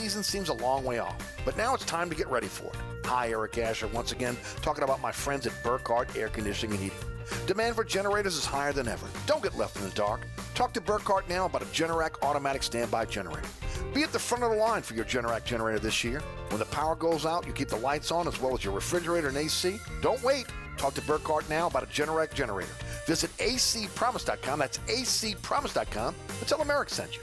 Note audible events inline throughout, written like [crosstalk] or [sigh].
season seems a long way off, but now it's time to get ready for it. Hi, Eric Asher, once again, talking about my friends at Burkhardt Air Conditioning and Heating. Demand for generators is higher than ever. Don't get left in the dark. Talk to Burkhardt now about a Generac automatic standby generator. Be at the front of the line for your Generac generator this year. When the power goes out, you keep the lights on as well as your refrigerator and AC. Don't wait. Talk to Burkhardt now about a Generac generator. Visit acpromise.com. That's acpromise.com and tell them Eric sent you.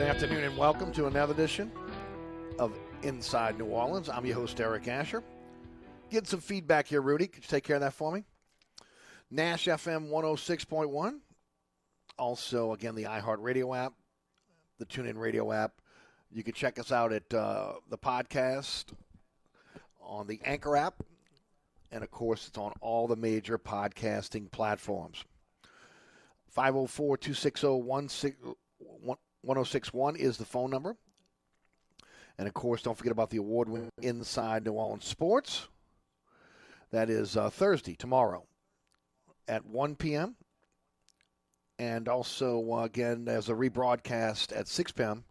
Good afternoon and welcome to another edition of Inside New Orleans. I'm your host, Eric Asher. Get some feedback here, Rudy. Could you take care of that for me? Nash FM 106.1. Also, again, the iHeartRadio app, the TuneIn Radio app. You can check us out at uh, the podcast on the Anchor app. And of course, it's on all the major podcasting platforms. 504 260 1061 is the phone number. And of course, don't forget about the award win Inside New Orleans Sports. That is uh, Thursday, tomorrow, at 1 p.m. And also, uh, again, as a rebroadcast at 6 p.m.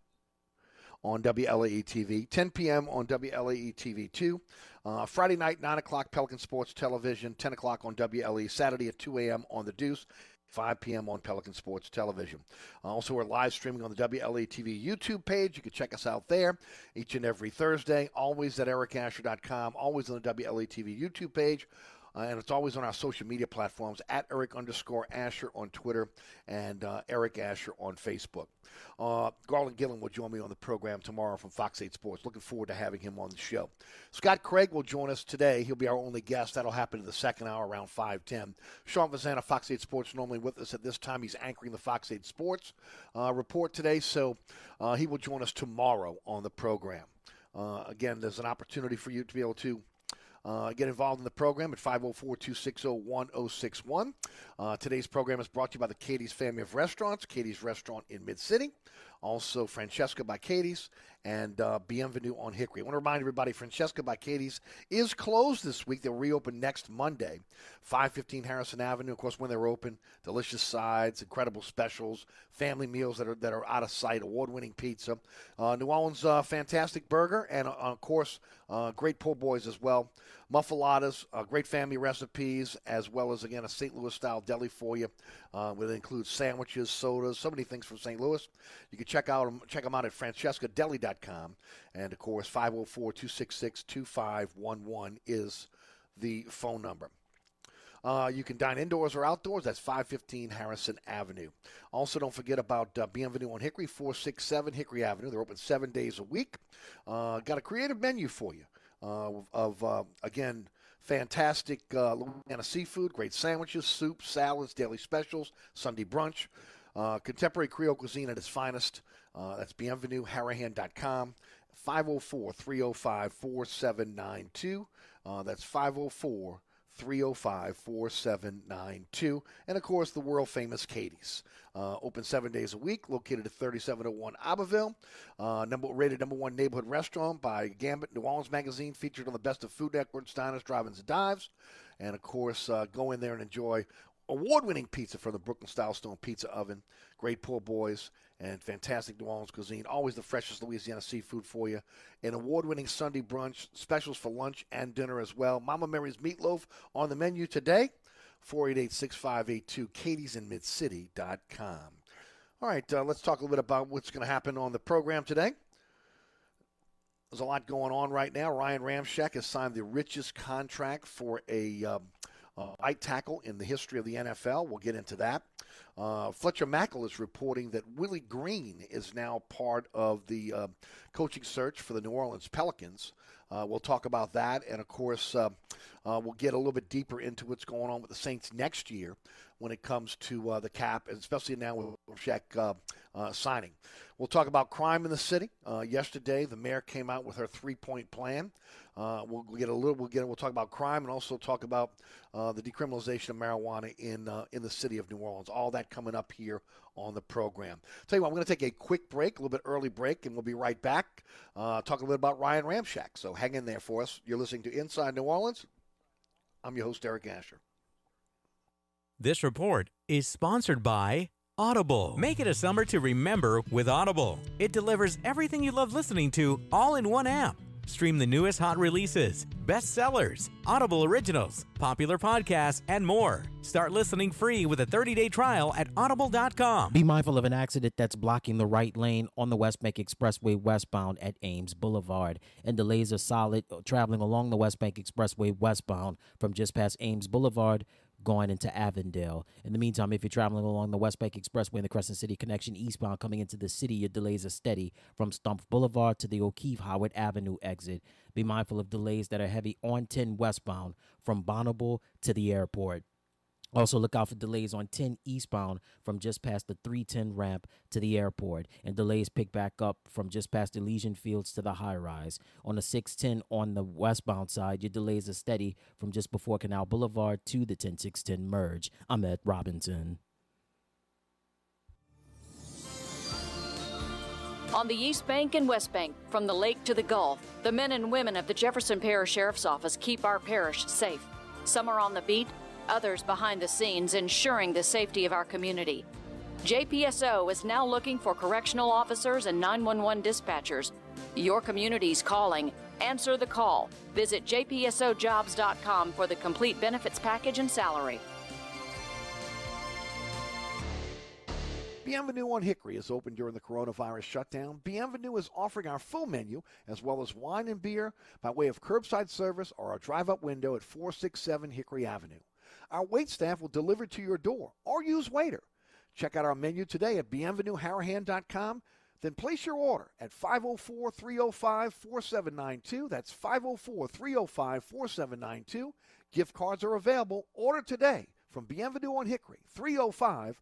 on WLAE TV, 10 p.m. on WLAE TV 2. Uh, Friday night, 9 o'clock, Pelican Sports Television, 10 o'clock on WLE. Saturday at 2 a.m. on The Deuce. 5 p.m. on Pelican Sports Television. Uh, also, we're live streaming on the WLA TV YouTube page. You can check us out there each and every Thursday, always at ericasher.com, always on the WLA TV YouTube page. Uh, and it's always on our social media platforms at Eric underscore Asher on Twitter and uh, Eric Asher on Facebook. Uh, Garland Gillen will join me on the program tomorrow from Fox 8 Sports. Looking forward to having him on the show. Scott Craig will join us today. He'll be our only guest. That'll happen in the second hour around 510. Sean Fazende, Fox 8 Sports, normally with us at this time. He's anchoring the Fox 8 Sports uh, report today, so uh, he will join us tomorrow on the program. Uh, again, there's an opportunity for you to be able to uh, get involved in the program at 504 260 1061. Uh, today's program is brought to you by the Katie's family of restaurants, Katie's Restaurant in Mid City, also Francesca by Katie's, and uh, Bienvenue on Hickory. I want to remind everybody Francesca by Katie's is closed this week. They'll reopen next Monday, 515 Harrison Avenue. Of course, when they're open, delicious sides, incredible specials, family meals that are that are out of sight, award-winning pizza, uh, New Orleans uh, fantastic burger, and uh, of course, uh, great po' boys as well. Muffaladas, uh, great family recipes, as well as again a St. Louis style deli for you. Uh, includes sandwiches, sodas, so many things from St. Louis. You can check out check them out at francescadeli.com, and of course 504-266-2511 is the phone number. Uh, you can dine indoors or outdoors. That's 515 Harrison Avenue. Also, don't forget about uh, Bienvenue on Hickory, 467 Hickory Avenue. They're open seven days a week. Uh, got a creative menu for you of, uh, again, fantastic uh, Louisiana seafood, great sandwiches, soups, salads, daily specials, Sunday brunch. Uh, contemporary Creole cuisine at its finest. Uh, that's bienvenueharahan.com. 504 305 4792. Uh, That's 504 305 4792. And of course, the world famous Katie's. Uh, open seven days a week, located at 3701 Iberville. Uh, number, rated number one neighborhood restaurant by Gambit New Orleans Magazine, featured on the best of food networks, diners, drive-ins, and dives. And of course, uh, go in there and enjoy award-winning pizza from the Brooklyn Style Stone Pizza Oven. Great poor boys and fantastic New Orleans cuisine. Always the freshest Louisiana seafood for you. An award-winning Sunday brunch, specials for lunch and dinner as well. Mama Mary's meatloaf on the menu today. 488-6582, katiesinmidcity.com. All right, uh, let's talk a little bit about what's going to happen on the program today. There's a lot going on right now. Ryan Ramczyk has signed the richest contract for a um, right tackle in the history of the NFL. We'll get into that. Uh, Fletcher Mackel is reporting that Willie Green is now part of the uh, coaching search for the New Orleans Pelicans. Uh, we'll talk about that, and of course, uh, uh, we'll get a little bit deeper into what's going on with the Saints next year when it comes to uh, the cap, especially now with Shaq signing. We'll talk about crime in the city. Yesterday, the mayor came out with her three-point plan. Uh, we'll, get a little. We'll get. We'll talk about crime and also talk about uh, the decriminalization of marijuana in uh, in the city of New Orleans. All that coming up here on the program. Tell you what, I'm going to take a quick break, a little bit early break, and we'll be right back. Uh, talk a little bit about Ryan Ramczyk. So hang in there for us. You're listening to Inside New Orleans. I'm your host, Eric Asher. This report is sponsored by Audible. Make it a summer to remember with Audible. It delivers everything you love listening to all in one app. Stream the newest hot releases, bestsellers, Audible originals, popular podcasts, and more. Start listening free with a 30-day trial at audible.com. Be mindful of an accident that's blocking the right lane on the West Bank Expressway westbound at Ames Boulevard. And delays are solid traveling along the West Bank Expressway westbound from just past Ames Boulevard going into Avondale. In the meantime, if you're traveling along the West Bank Expressway and the Crescent City connection eastbound coming into the city, your delays are steady from Stump Boulevard to the O'Keefe Howard Avenue exit. Be mindful of delays that are heavy on 10 westbound from Bonneville to the airport. Also, look out for delays on 10 eastbound from just past the 310 ramp to the airport, and delays pick back up from just past Elysian Fields to the high rise. On the 610 on the westbound side, your delays are steady from just before Canal Boulevard to the 10610 merge. I'm Ed Robinson. On the East Bank and West Bank, from the lake to the Gulf, the men and women of the Jefferson Parish Sheriff's Office keep our parish safe. Some are on the beat, others behind the scenes, ensuring the safety of our community. JPSO is now looking for correctional officers and 911 dispatchers. Your community's calling. Answer the call. Visit jpsojobs.com for the complete benefits package and salary. Bienvenue on Hickory is open during the coronavirus shutdown. Bienvenue is offering our full menu as well as wine and beer by way of curbside service or a drive up window at 467 Hickory Avenue. Our wait staff will deliver to your door or use waiter. Check out our menu today at bienvenueharahan.com. Then place your order at 504 305 4792. That's 504 305 4792. Gift cards are available. Order today from Bienvenue on Hickory, 305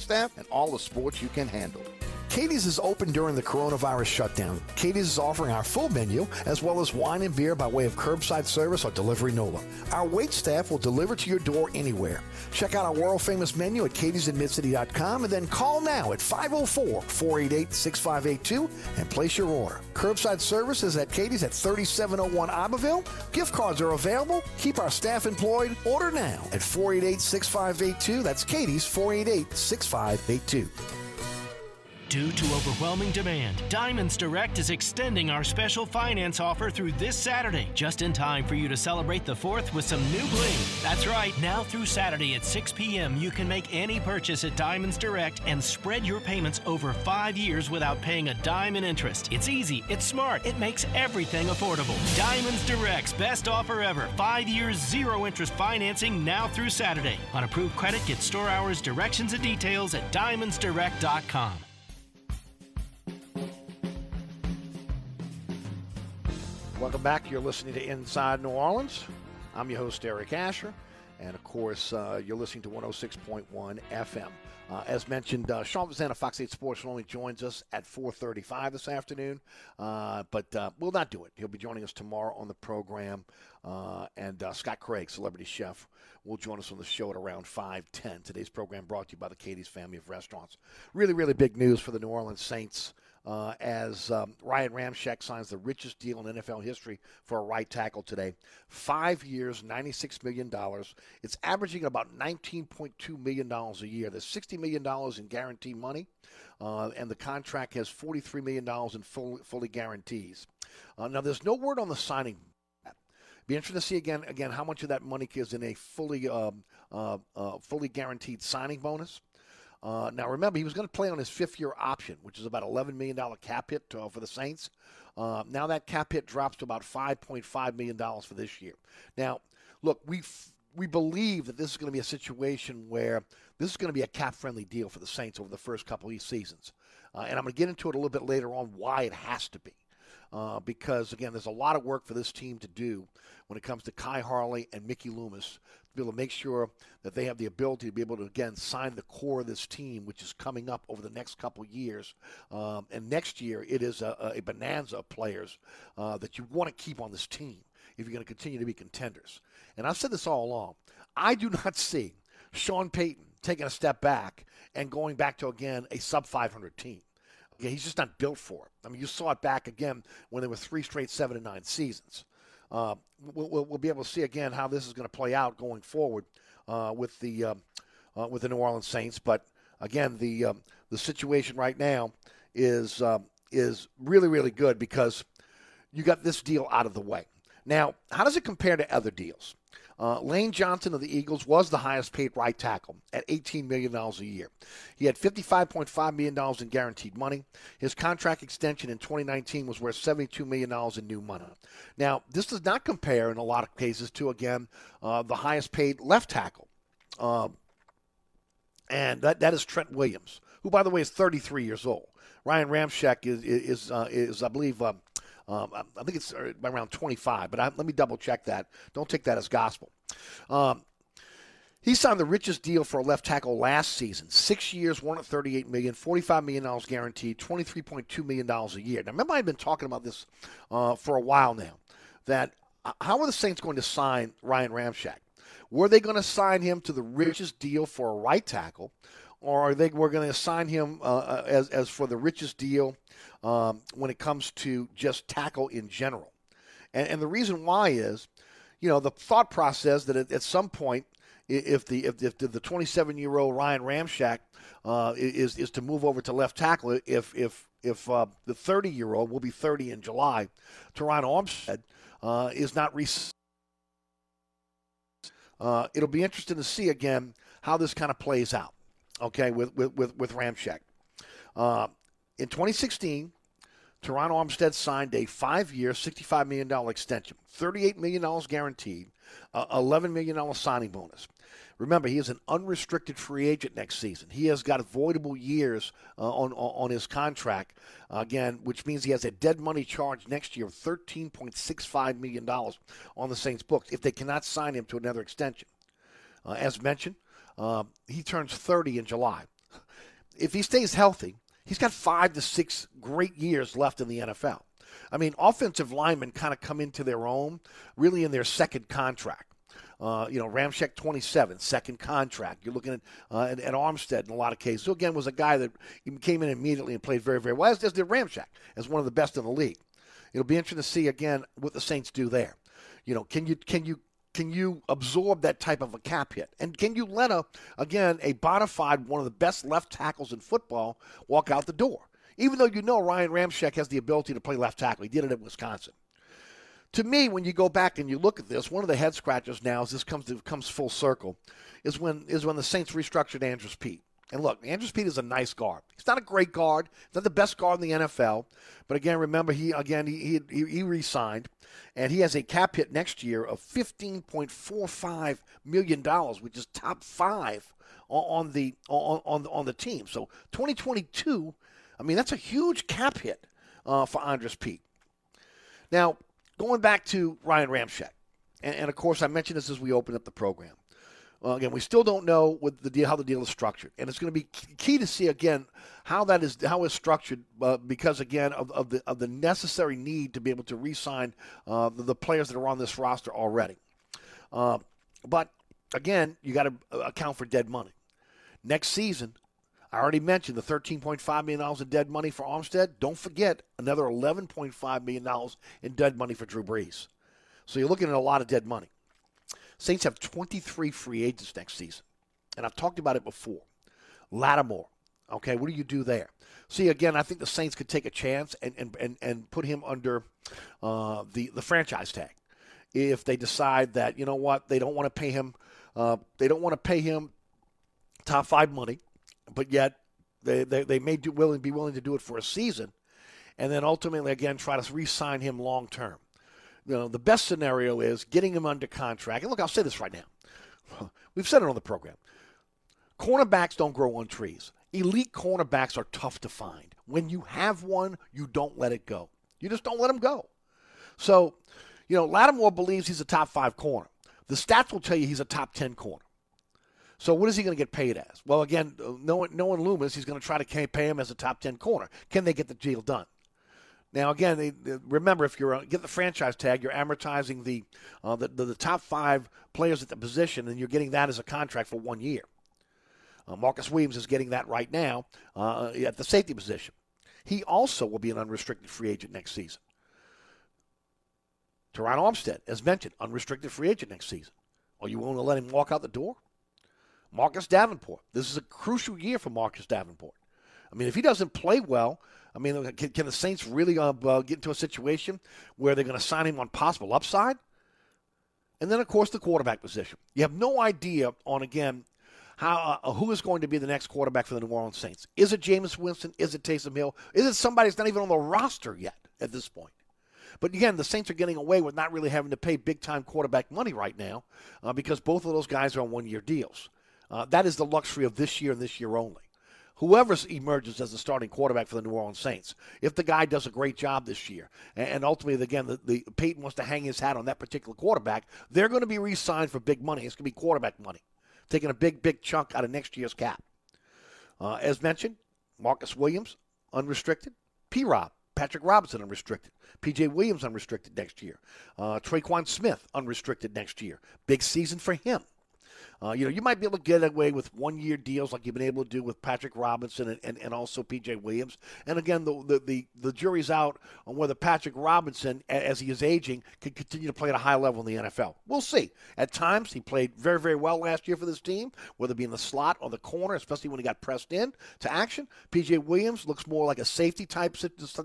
staff, and all the sports you can handle. Katie's is open during the coronavirus shutdown. Katie's is offering our full menu as well as wine and beer by way of curbside service or delivery NOLA. Our wait staff will deliver to your door anywhere. Check out our world famous menu at katie'sinmidcity.com and then call now at 504 488 6582 and place your order. Curbside service is at Katie's at 3701 Iberville. Gift cards are available. Keep our staff employed. Order now at 488 6582. That's Katie's 488 6582. Due to overwhelming demand, Diamonds Direct is extending our special finance offer through this Saturday, just in time for you to celebrate the 4th with some new bling. That's right, now through Saturday at 6 p.m., you can make any purchase at Diamonds Direct and spread your payments over five years without paying a dime in interest. It's easy, it's smart, it makes everything affordable. Diamonds Direct's best offer ever five years, zero interest financing now through Saturday. On approved credit, get store hours, directions, and details at diamondsdirect.com. Welcome back. You're listening to Inside New Orleans. I'm your host, Eric Asher. And of course, uh, you're listening to 106.1 FM. Uh, as mentioned, uh, Sean Fazende, Fox 8 Sports, only joins us at 4:35 this afternoon, uh, but uh, we'll not do it. He'll be joining us tomorrow on the program, uh, and Scott Craig, celebrity chef, will join us on the show at around 5:10. Today's program brought to you by the Katie's Family of Restaurants. Really, really big news for the New Orleans Saints uh, as um, Ryan Ramczyk signs the richest deal in NFL history for a right tackle today. Five years, $96 million. It's averaging about $19.2 million a year. There's $60 million in guaranteed money, uh, and the contract has $43 million in full, fully guarantees. Uh, now, there's no word on the signing be interesting to see again again how much of that money is in a fully um, uh, uh, fully guaranteed signing bonus. Uh, now, remember, he was going to play on his fifth year option, which is about $11 million cap hit uh, for the Saints. Uh, now that cap hit drops to about $5.5 million for this year. Now, look, we we believe that this is going to be a situation where this is going to be a cap friendly deal for the Saints over the first couple of seasons. Uh, and I'm going to get into it a little bit later on why it has to be. Uh, because again, there's a lot of work for this team to do when it comes to Khai Harley and Mickey Loomis be able to make sure that they have the ability to be able to again sign the core of this team, which is coming up over the next couple years. Um, and next year, it is a, a bonanza of players uh, that you want to keep on this team if you're going to continue to be contenders. And I've said this all along. I do not see Sean Payton taking a step back and going back to again a sub 500 team. Yeah, he's just not built for it. I mean, you saw it back again when there were three straight seven and nine seasons. Uh, we'll, we'll, be able to see again how this is going to play out going forward uh, with the uh, uh, with the New Orleans Saints. But again, the um, the situation right now is um, is really really good because you got this deal out of the way. Now, how does it compare to other deals? Uh, Lane Johnson of the Eagles was the highest paid right tackle at $18 million a year. He had $55.5 million in guaranteed money. His contract extension in 2019 was worth $72 million in new money. Now, this does not compare in a lot of cases to, again, uh, the highest paid left tackle. Uh, and that, that is Trent Williams, who, by the way, is 33 years old. Ryan Ramczyk is, is, uh, is I believe, uh, um, I think it's uh, around 25, but I, let me double check that. Don't take that as gospel. Um, he signed the richest deal for a left tackle last season. Six years, $138 million, $45 million guaranteed, $23.2 million a year. Now, remember, I've been talking about this uh, for a while now. That uh, how are the Saints going to sign Ryan Ramczyk? Were they going to sign him to the richest deal for a right tackle, or are they we're going to assign him uh, uh, as as for the richest deal um, when it comes to just tackle in general? And, and the reason why is, you know, the thought process that at, at some point, if the if, if the 27 year old Ryan Ramczyk uh, is is to move over to left tackle, if if if uh, the 30 year old will be 30 in July, Terron Armstead uh, is not re- uh, it'll be interesting to see again how this kind of plays out. Okay, with with with, with Ramczyk. Uh, in 2016, Terron Armstead signed a five-year, $65 million extension, $38 million guaranteed, uh, $11 million signing bonus. Remember, he is an unrestricted free agent next season. He has got voidable years uh, on, on his contract, again, which means he has a dead money charge next year of $13.65 million on the Saints' books if they cannot sign him to another extension. Uh, as mentioned, uh, he turns 30 in July. If he stays healthy, he's got five to six great years left in the NFL. I mean, offensive linemen kind of come into their own really in their second contract. Uh, you know, Ramczyk 27, second contract. You're looking at, uh, at, at Armstead in a lot of cases. Who, again, was a guy that came in immediately and played very, very well, as, as did Ramczyk, as one of the best in the league. It'll be interesting to see, again, what the Saints do there. You know, can you can you can you absorb that type of a cap hit? And can you let a again a bona fide one of the best left tackles in football walk out the door? Even though you know Ryan Ramczyk has the ability to play left tackle, he did it at Wisconsin. To me, when you go back and you look at this, one of the head scratchers now, as this comes to, comes full circle, is when is when the Saints restructured Andrus Peat. And look, Andrus Peat is a nice guard. He's not a great guard. He's not the best guard in the NFL. But again, remember he again he he, he re-signed, and he has a cap hit next year of fifteen point four five million dollars, which is top five on, on the on on on the team. So twenty twenty two, I mean that's a huge cap hit uh, for Andrus Peat. Now going back to Ryan Ramczyk, and, and of course I mentioned this as we opened up the program. Well, again, we still don't know the deal, how the deal is structured, and it's going to be key to see again how that is how it's structured uh, because again of, of the of the necessary need to be able to re-sign uh, the, the players that are on this roster already. Uh, but again, you got to account for dead money. Next season, I already mentioned the $13.5 million in dead money for Armstead. Don't forget another $11.5 million in dead money for Drew Brees. So you're looking at a lot of dead money. Saints have 23 free agents next season. And I've talked about it before. Lattimore. Okay, what do you do there? See, again, I think the Saints could take a chance and, and, and, and put him under uh, the, the franchise tag if they decide that, you know what, they don't want to pay him. Uh, they don't want to pay him top five money, but yet they, they, they may do willing be willing to do it for a season, and then ultimately again try to re-sign him long term. You know, the best scenario is getting him under contract. And look, I'll say this right now. [laughs] We've said it on the program. Cornerbacks don't grow on trees. Elite cornerbacks are tough to find. When you have one, you don't let it go. You just don't let him go. So, you know, Lattimore believes he's a top five corner. The stats will tell you he's a top 10 corner. So what is he going to get paid as? Well, again, uh, knowing, knowing Loomis, he's going to try to pay him as a top 10 corner. Can they get the deal done? Now, again, remember if you're get the franchise tag, you're amortizing the, uh, the, the, the top five players at the position, and you're getting that as a contract for one year. Uh, Marcus Williams is getting that right now uh, at the safety position. He also will be an unrestricted free agent next season. Terron Armstead, as mentioned, unrestricted free agent next season. Are you willing to let him walk out the door? Marcus Davenport. This is a crucial year for Marcus Davenport. I mean, if he doesn't play well, I mean, can, can the Saints really uh, uh, get into a situation where they're going to sign him on possible upside? And then, of course, the quarterback position. You have no idea on, again, how uh, who is going to be the next quarterback for the New Orleans Saints. Is it Jameis Winston? Is it Taysom Hill? Is it somebody that's not even on the roster yet at this point? But again, the Saints are getting away with not really having to pay big time quarterback money right now uh, because both of those guys are on one year deals. Uh, that is the luxury of this year and this year only. Whoever emerges as the starting quarterback for the New Orleans Saints, if the guy does a great job this year, and, ultimately, again, the, the Payton wants to hang his hat on that particular quarterback, they're going to be re-signed for big money. It's going to be quarterback money, taking a big, big chunk out of next year's cap. Uh, as mentioned, Marcus Williams, unrestricted. P. Rob, Patrick Robinson, unrestricted. P.J. Williams, unrestricted next year. Uh, Tre'Quan Smith, unrestricted next year. Big season for him. Uh, you know, you might be able to get away with one-year deals like you've been able to do with Patrick Robinson and, and, and also P.J. Williams. And again, the, the, the, the jury's out on whether Patrick Robinson, as he is aging, can continue to play at a high level in the NFL. We'll see. At times, he played very, very well last year for this team, whether it be in the slot or the corner, especially when he got pressed in to action. P.J. Williams looks more like a safety type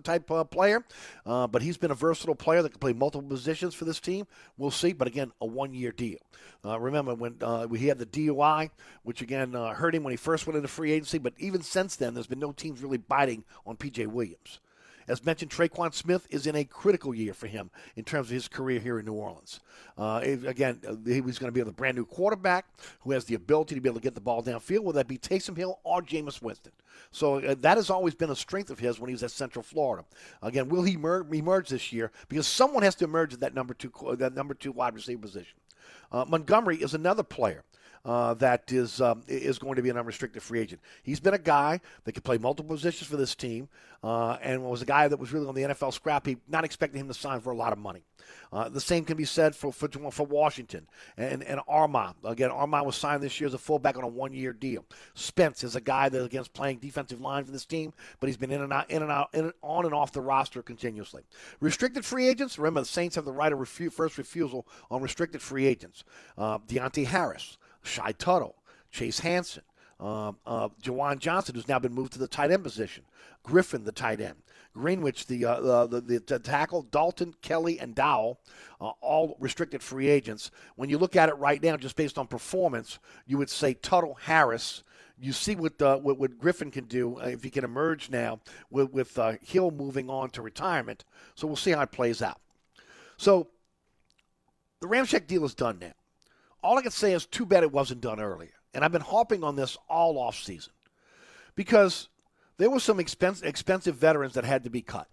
type uh, player, uh, but he's been a versatile player that can play multiple positions for this team. We'll see. But again, a one-year deal. Uh, remember when uh, he had the DUI, which again uh, hurt him when he first went into free agency, but even since then, there's been no teams really biting on P.J. Williams. As mentioned, Tre'Quan Smith is in a critical year for him in terms of his career here in New Orleans. Uh, again, uh, he was going to be a brand new quarterback who has the ability to be able to get the ball downfield, whether that be Taysom Hill or Jameis Winston. So uh, that has always been a strength of his when he was at Central Florida. Again, will he mer- emerge this year? Because someone has to emerge at that number two, that number two wide receiver position. Uh, Montgomery is another player uh, that is um, is going to be an unrestricted free agent. He's been a guy that could play multiple positions for this team, uh, and was a guy that was really on the NFL scrap heap, not expecting him to sign for a lot of money. Uh, the same can be said for for, for Washington and and Armand. Again, Armand was signed this year as a fullback on a one year deal. Spence is a guy that against playing defensive line for this team, but he's been in and out, in and out, in on and off the roster continuously. Restricted free agents. Remember, the Saints have the right of refu- first refusal on restricted free agents. Uh, Deonte Harris, Shy Tuttle, Chase Hansen, um, uh, Juwan Johnson, who's now been moved to the tight end position, Griffin, the tight end, Greenidge, the uh, the, the, the tackle, Dalton, Kelly, and Dowell, uh, all restricted free agents. When you look at it right now, just based on performance, you would say Tuttle, Harris. You see what, uh, what what Griffin can do uh, if he can emerge now with, with uh, Hill moving on to retirement. So we'll see how it plays out. So the Ramczyk deal is done now. All I can say is too bad it wasn't done earlier. And I've been harping on this all off season because there were some expensive, expensive veterans that had to be cut.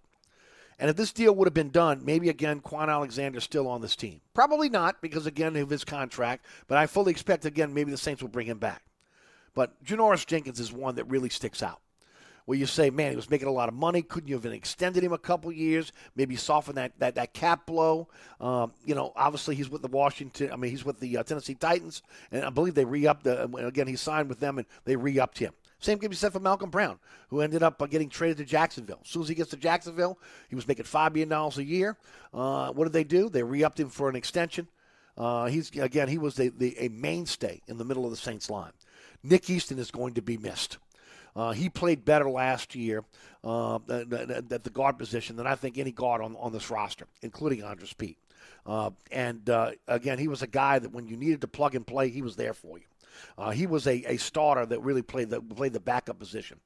And if this deal would have been done, maybe again Kwon Alexander's still on this team. Probably not because again of his contract, but I fully expect again maybe the Saints will bring him back. But Janoris Jenkins is one that really sticks out. Where you say, man, he was making a lot of money. Couldn't you have extended him a couple years? Maybe soften that, that, that cap blow. Um, you know, obviously he's with the Washington. I mean, he's with the uh, Tennessee Titans, and I believe they re-upped. The, again, he signed with them, and they re-upped him. Same can be said for Malcom Brown, who ended up uh, getting traded to Jacksonville. As soon as he gets to Jacksonville, he was making five million dollars a year. Uh, what did they do? They re-upped him for an extension. Uh, he's again, he was the, the, a mainstay in the middle of the Saints line. Nick Easton is going to be missed. Uh, he played better last year uh, at the guard position than I think any guard on, on this roster, including Andrus Peat. Uh, and uh, again, he was a guy that when you needed to plug and play, he was there for you. Uh, he was a, a starter that really played the played the backup position.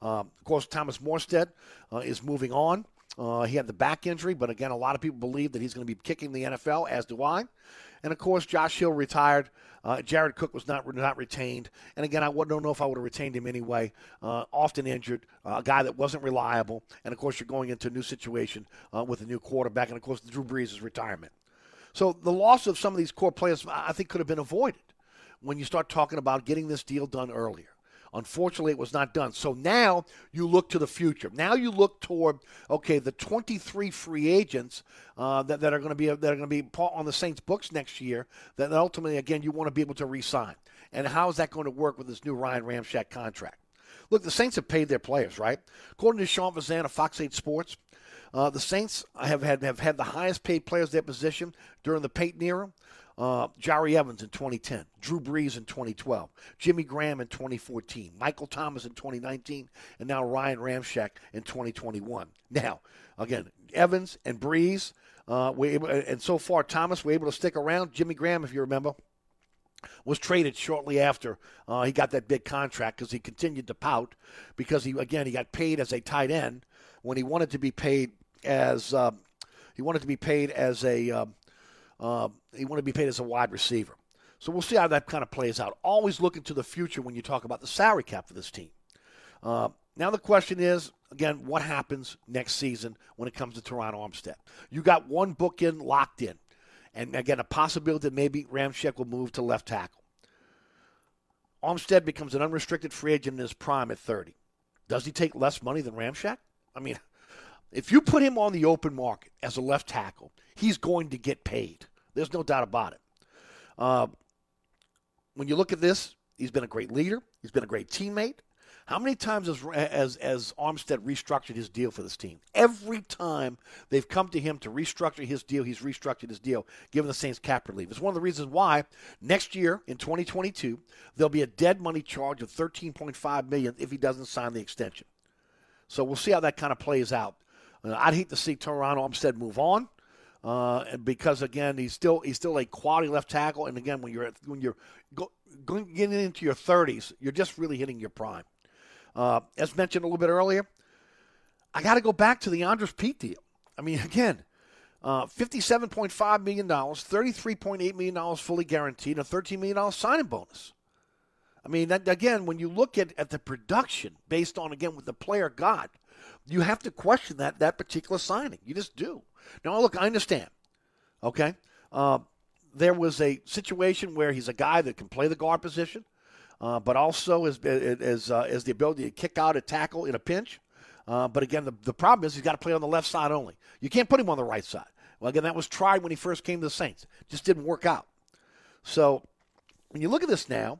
Um, of course, Thomas Morstead uh, is moving on. Uh, he had the back injury, but again, a lot of people believe that he's going to be kicking the NFL, as do I. And of course, Josh Hill retired. Uh, Jared Cook was not not retained. And again, I don't know if I would have retained him anyway. Uh, often injured, uh, a guy that wasn't reliable. And of course, you're going into a new situation uh, with a new quarterback, and of course, Drew Brees' retirement. So the loss of some of these core players, I I think, could have been avoided when you start talking about getting this deal done earlier. Unfortunately, it was not done. So now you look to the future. Now you look toward okay, the 23 free agents uh, that, that are going to be that are going to be on the Saints' books next year. That ultimately, again, you want to be able to re-sign. And how is that going to work with this new Ryan Ramczyk contract? Look, the Saints have paid their players, right? According to Sean Fazende of Fox 8 Sports, uh, the Saints have had have had the highest paid players at their position during the Payton era. Uh, Jahri Evans in 2010, Drew Brees in 2012, Jimmy Graham in 2014, Michael Thomas in 2019, and now Ryan Ramczyk in 2021. Now, again, Evans and Brees, uh, and so far Thomas were able to stick around. Jimmy Graham, if you remember, was traded shortly after uh, he got that big contract because he continued to pout because he again he got paid as a tight end when he wanted to be paid as um, he wanted to be paid as a um, uh, he wanted to be paid as a wide receiver. So we'll see how that kind of plays out. Always looking to the future when you talk about the salary cap for this team. Uh, now the question is again, what happens next season when it comes to Terron Armstead? You got one book in locked in, and again a possibility that maybe Ramczyk will move to left tackle. Armstead becomes an unrestricted free agent in his prime at 30. Does he take less money than Ramczyk? I mean, [laughs] if you put him on the open market as a left tackle, he's going to get paid. There's no doubt about it. Uh, when you look at this, he's been a great leader. He's been a great teammate. How many times has as Armstead restructured his deal for this team? Every time they've come to him to restructure his deal, he's restructured his deal, given the Saints cap relief. It's one of the reasons why next year in 2022 there'll be a dead money charge of 13.5 million if he doesn't sign the extension. So we'll see how that kind of plays out. Uh, I'd hate to see Terron Armstead move on. Uh, because again, he's still he's still a quality left tackle, and again, when you're at, when you're go, going getting into your 30s, you're just really hitting your prime. Uh, as mentioned a little bit earlier, I got to go back to the Andrus Peat deal. I mean, [laughs] again, uh, $57.5 million, $33.8 million fully guaranteed, and a $13 million signing bonus. I mean, that, again, when you look at, at the production based on, again, what the player got, you have to question that, that particular signing. You just do. Now, look, I understand. Okay? Uh, there was a situation where he's a guy that can play the guard position uh, but also as as uh, the ability to kick out a tackle in a pinch. Uh, but again, the, the problem is he's got to play on the left side only. You can't put him on the right side. Well, again, that was tried when he first came to the Saints. Just didn't work out. So when you look at this now,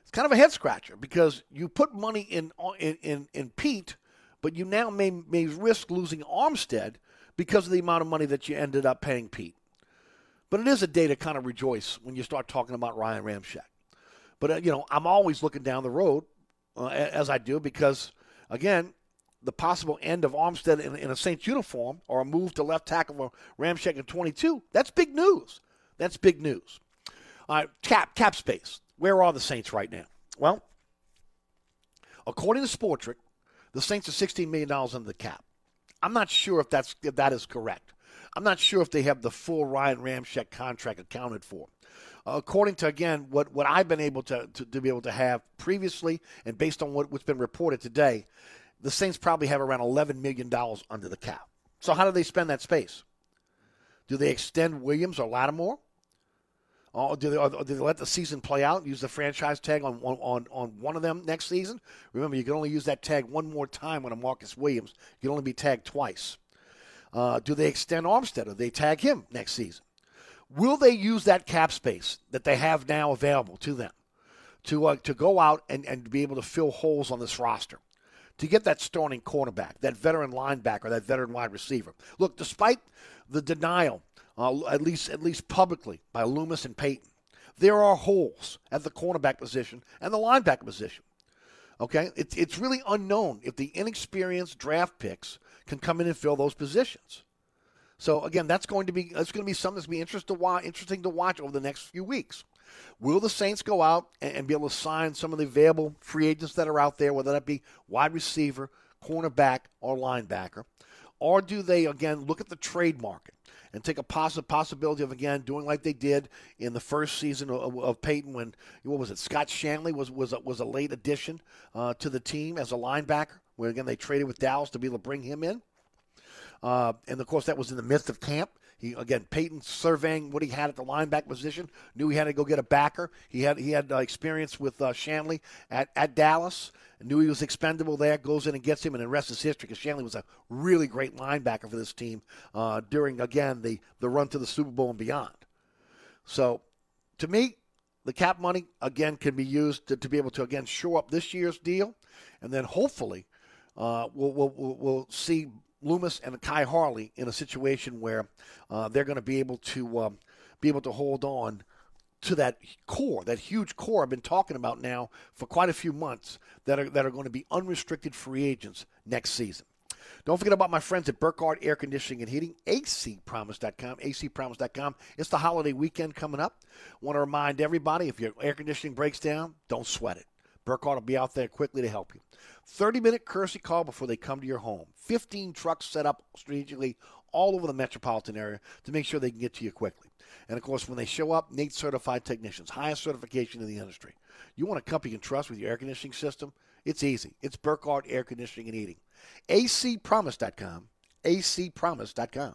it's kind of a head scratcher because you put money in in in, in Peat, but you now may may risk losing Armstead because of the amount of money that you ended up paying Peat. But it is a day to kind of rejoice when you start talking about Ryan Ramczyk. But, uh, you know, I'm always looking down the road uh, as I do because, again, the possible end of Armstead in, in, a Saints uniform or a move to left tackle for Ramczyk in 22, that's big news. That's big news. All right, cap, cap space. Where are the Saints right now? Well, according to Spotrac, the Saints are $16 million under the cap. I'm not sure if that's if that is correct. I'm not sure if they have the full Ryan Ramczyk contract accounted for according to again what, what I've been able to, to, to, be able to have previously, and based on what, what's been reported today, the Saints probably have around eleven million dollars under the cap. So how do they spend that space? Do they extend Williams or Lattimore? Or do they, or do they let the season play out? Use the franchise tag on, on on one of them next season. Remember, you can only use that tag one more time when a Marcus Williams. You can only be tagged twice. Uh, do they extend Armstead or they tag him next season? Will they use that cap space that they have now available to them to uh, to go out and, and be able to fill holes on this roster? To get that starting cornerback, that veteran linebacker, that veteran wide receiver. Look, despite the denial, uh, at least at least publicly, by Loomis and Payton, there are holes at the cornerback position and the linebacker position. Okay, it's it's really unknown if the inexperienced draft picks can come in and fill those positions. So again, that's going to be that's going to be something that's going to be interesting to watch, interesting to watch over the next few weeks. Will the Saints go out and, and be able to sign some of the available free agents that are out there, whether that be wide receiver, cornerback, or linebacker? Or do they again look at the trade market and take a poss- possibility of again doing like they did in the first season of, of Payton when what was it? Scott Shanle was was a, was a late addition uh, to the team as a linebacker. Where again they traded with Dallas to be able to bring him in. Uh, and of course, that was in the midst of camp. He again, Payton surveying what he had at the linebacker position, knew he had to go get a backer. He had he had uh, experience with uh, Shanle at, at Dallas, knew he was expendable there. Goes in and gets him, and the rest is history. Because Shanle was a really great linebacker for this team uh, during again the the run to the Super Bowl and beyond. So, to me, the cap money again can be used to, to be able to again shore up this year's deal, and then hopefully uh, we'll, we'll, we'll see Loomis and Khai Harley in a situation where uh, they're going to be able to um, be able to hold on to that core, that huge core I've been talking about now for quite a few months that are that are going to be unrestricted free agents next season. Don't forget about my friends at Burkhardt Air Conditioning and Heating, acpromise.com, acpromise.com. It's the holiday weekend coming up. Want to remind everybody if your air conditioning breaks down, don't sweat it. Burkhardt will be out there quickly to help you. 30 minute courtesy call before they come to your home. 15 trucks set up strategically all over the metropolitan area to make sure they can get to you quickly. And of course, when they show up, NATE certified technicians, highest certification in the industry. You want a company you can trust with your air conditioning system? It's easy. It's Burkhardt Air Conditioning and Heating. acpromise.com. acpromise.com.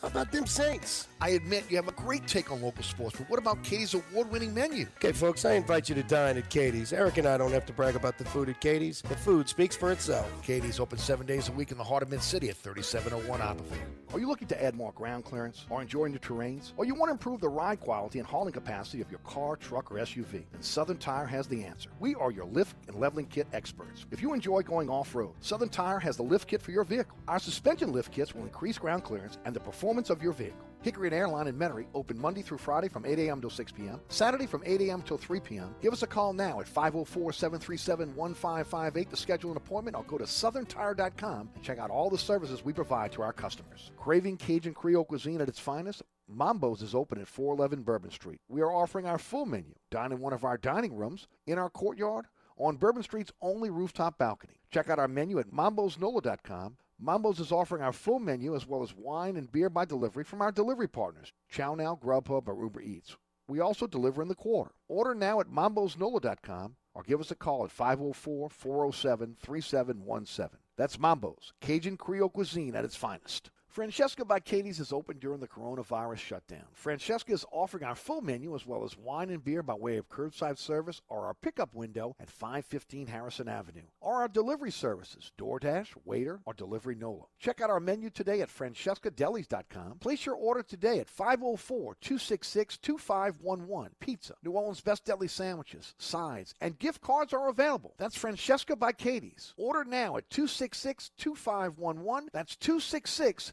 How about them Saints? I admit you have a great take on local sports, but what about Katie's award winning menu? Okay, folks, I invite you to dine at Katie's. Eric and I don't have to brag about the food at Katie's. The food speaks for itself. Katie's open seven days a week in the heart of Mid City at 3701 Iberville. Are you looking to add more ground clearance or enjoy new terrains? Or you want to improve the ride quality and hauling capacity of your car, truck, or SUV? Then Southern Tire has the answer. We are your lift and leveling kit experts. If you enjoy going off road, Southern Tire has the lift kit for your vehicle. Our suspension lift kits will increase ground clearance and the performance of your vehicle. Hickory and Airline in Metairie open Monday through Friday from 8 a.m. till 6 p.m., Saturday from 8 a.m. till 3 p.m. Give us a call now at 504 737 1558 to schedule an appointment or go to southerntire.com and check out all the services we provide to our customers. Craving Cajun Creole cuisine at its finest? Mambo's is open at 411 Bourbon Street. We are offering our full menu. Dine in one of our dining rooms, in our courtyard, on Bourbon Street's only rooftop balcony. Check out our menu at mambosnola.com. Mambo's is offering our full menu as well as wine and beer by delivery from our delivery partners, ChowNow, Grubhub, or Uber Eats. We also deliver in the quarter. Order now at mambosnola.com or give us a call at 504 407 3717. That's Mambo's, Cajun Creole cuisine at its finest. Francesca by Katie's is open during the coronavirus shutdown. Francesca is offering our full menu as well as wine and beer by way of curbside service or our pickup window at 515 Harrison Avenue, or our delivery services, DoorDash, Waitr, or Delivery Nola. Check out our menu today at francescadelis.com. Place your order today at 504-266-2511. Pizza, New Orleans Best Deli sandwiches, sides, and gift cards are available. That's Francesca by Katie's. Order now at 266-2511. That's 266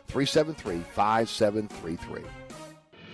373 5733.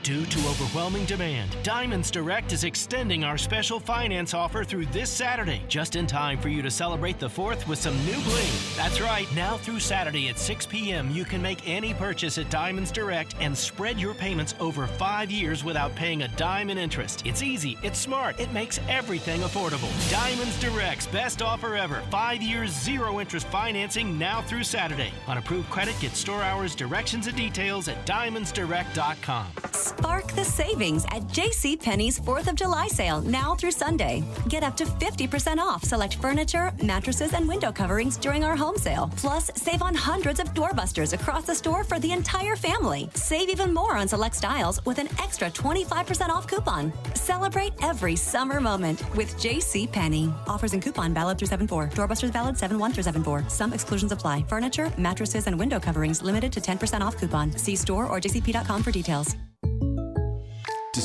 Due to overwhelming demand, Diamonds Direct is extending our special finance offer through this Saturday, just in time for you to celebrate the 4th with some new bling. That's right, now through Saturday at 6 p.m., you can make any purchase at Diamonds Direct and spread your payments over five years without paying a dime in interest. It's easy, it's smart, it makes everything affordable. Diamonds Direct's best offer ever five years, zero interest financing now through Saturday. On approved credit, get store hours, directions, and details at diamondsdirect.com. Spark the savings at JCPenney's 4th of July sale now through Sunday. Get up to 50% off select furniture, mattresses, and window coverings during our home sale. Plus, save on hundreds of doorbusters across the store for the entire family. Save even more on select styles with an extra 25% off coupon. Celebrate every summer moment with JCPenney. Offers and coupon valid through 7 4. Doorbusters valid 7 1 through 7 4. Some exclusions apply. Furniture, mattresses, and window coverings limited to 10% off coupon. See store or jcp.com for details.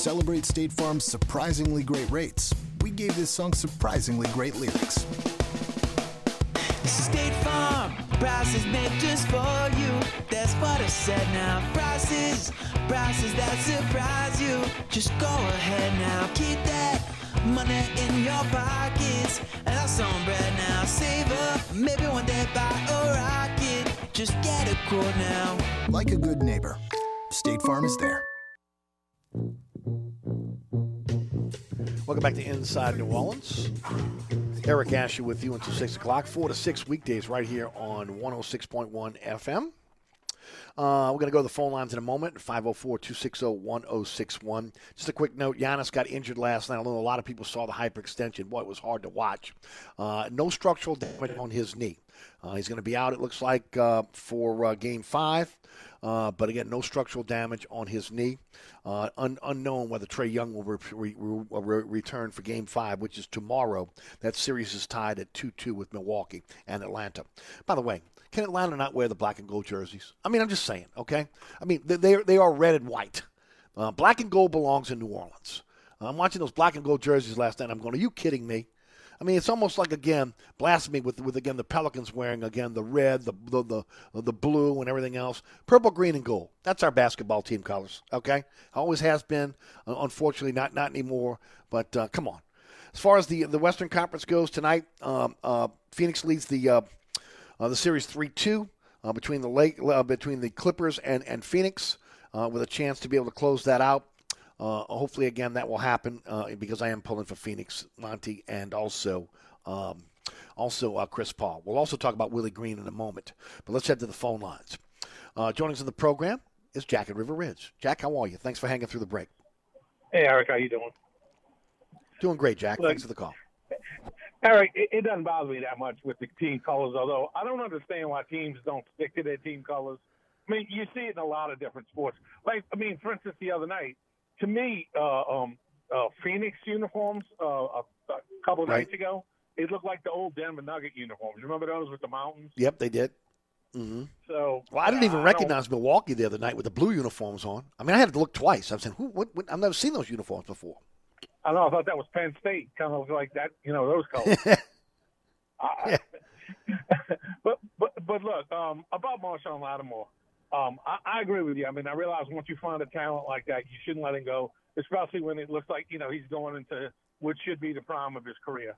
Celebrate State Farm's surprisingly great rates, we gave this song surprisingly great lyrics. State Farm, prices made just for you. That's what I said now. Prices, prices that surprise you. Just go ahead now, keep that money in your pockets. And that's on bread now. Save up, maybe one day buy a rocket. Just get a quote now. Like a good neighbor, State Farm is there. Welcome back to Inside New Orleans. Eric Asher with you until 6 o'clock, 4 to 6 weekdays right here on 106.1 FM. Uh, we're going to go to the phone lines in a moment 504 260 1061. Just a quick note Giannis got injured last night. I know a lot of people saw the hyperextension. Boy, it was hard to watch. Uh, no structural damage on his knee. Uh, he's going to be out, it looks like, uh, for uh, game five. Uh, but again, no structural damage on his knee. Uh, un- unknown whether Trae Young will re- re- re- return for Game Five, which is tomorrow. That series is tied at two-two with Milwaukee and Atlanta. By the way, can Atlanta not wear the black and gold jerseys? I mean, I'm just saying. Okay, I mean they they are, red and white. Uh, black and gold belongs in New Orleans. I'm watching those black and gold jerseys last night. I'm going, are you kidding me? I mean, it's almost like again blasphemy with with again the Pelicans wearing again the red, the the the, the blue, and everything else. Purple, green, and gold. That's our basketball team colors. Okay, always has been. Uh, unfortunately, not not anymore. But uh, come on. As far as the the Western Conference goes tonight, um, uh, Phoenix leads the uh, uh, the series three two between the lake between the Clippers and and Phoenix, with a chance to be able to close that out. Uh, hopefully, again, that will happen uh, because I am pulling for Phoenix, Monty, and also um, also uh, Chris Paul. We'll also talk about Willie Green in a moment, but let's head to the phone lines. Uh, joining us in the program is Jack at River Ridge. Jack, how are you? Thanks for hanging through the break. Hey, Eric, how you doing? Doing great, Jack. Look, Thanks for the call. Eric, it, it doesn't bother me that much with the team colors, although I don't understand why teams don't stick to their team colors. I mean, you see it in a lot of different sports. Like, I mean, for instance, the other night, to me, uh, um, uh, Phoenix uniforms uh, a, a couple of right. nights ago, it looked like the old Denver Nugget uniforms. Remember those with the mountains? Yep, they did. Mm-hmm. So, well, I didn't even recognize Milwaukee the other night with the blue uniforms on. I mean, I had to look twice. I was saying, "Who? What, what? I've never seen those uniforms before." I know. I thought that was Penn State, kind of like that. You know, those colors. [laughs] uh, [laughs] but but but look, um, about Marshon Lattimore, um, I, I agree with you. I mean, I realize once you find a talent like that, you shouldn't let him go, especially when it looks like you know he's going into what should be the prime of his career.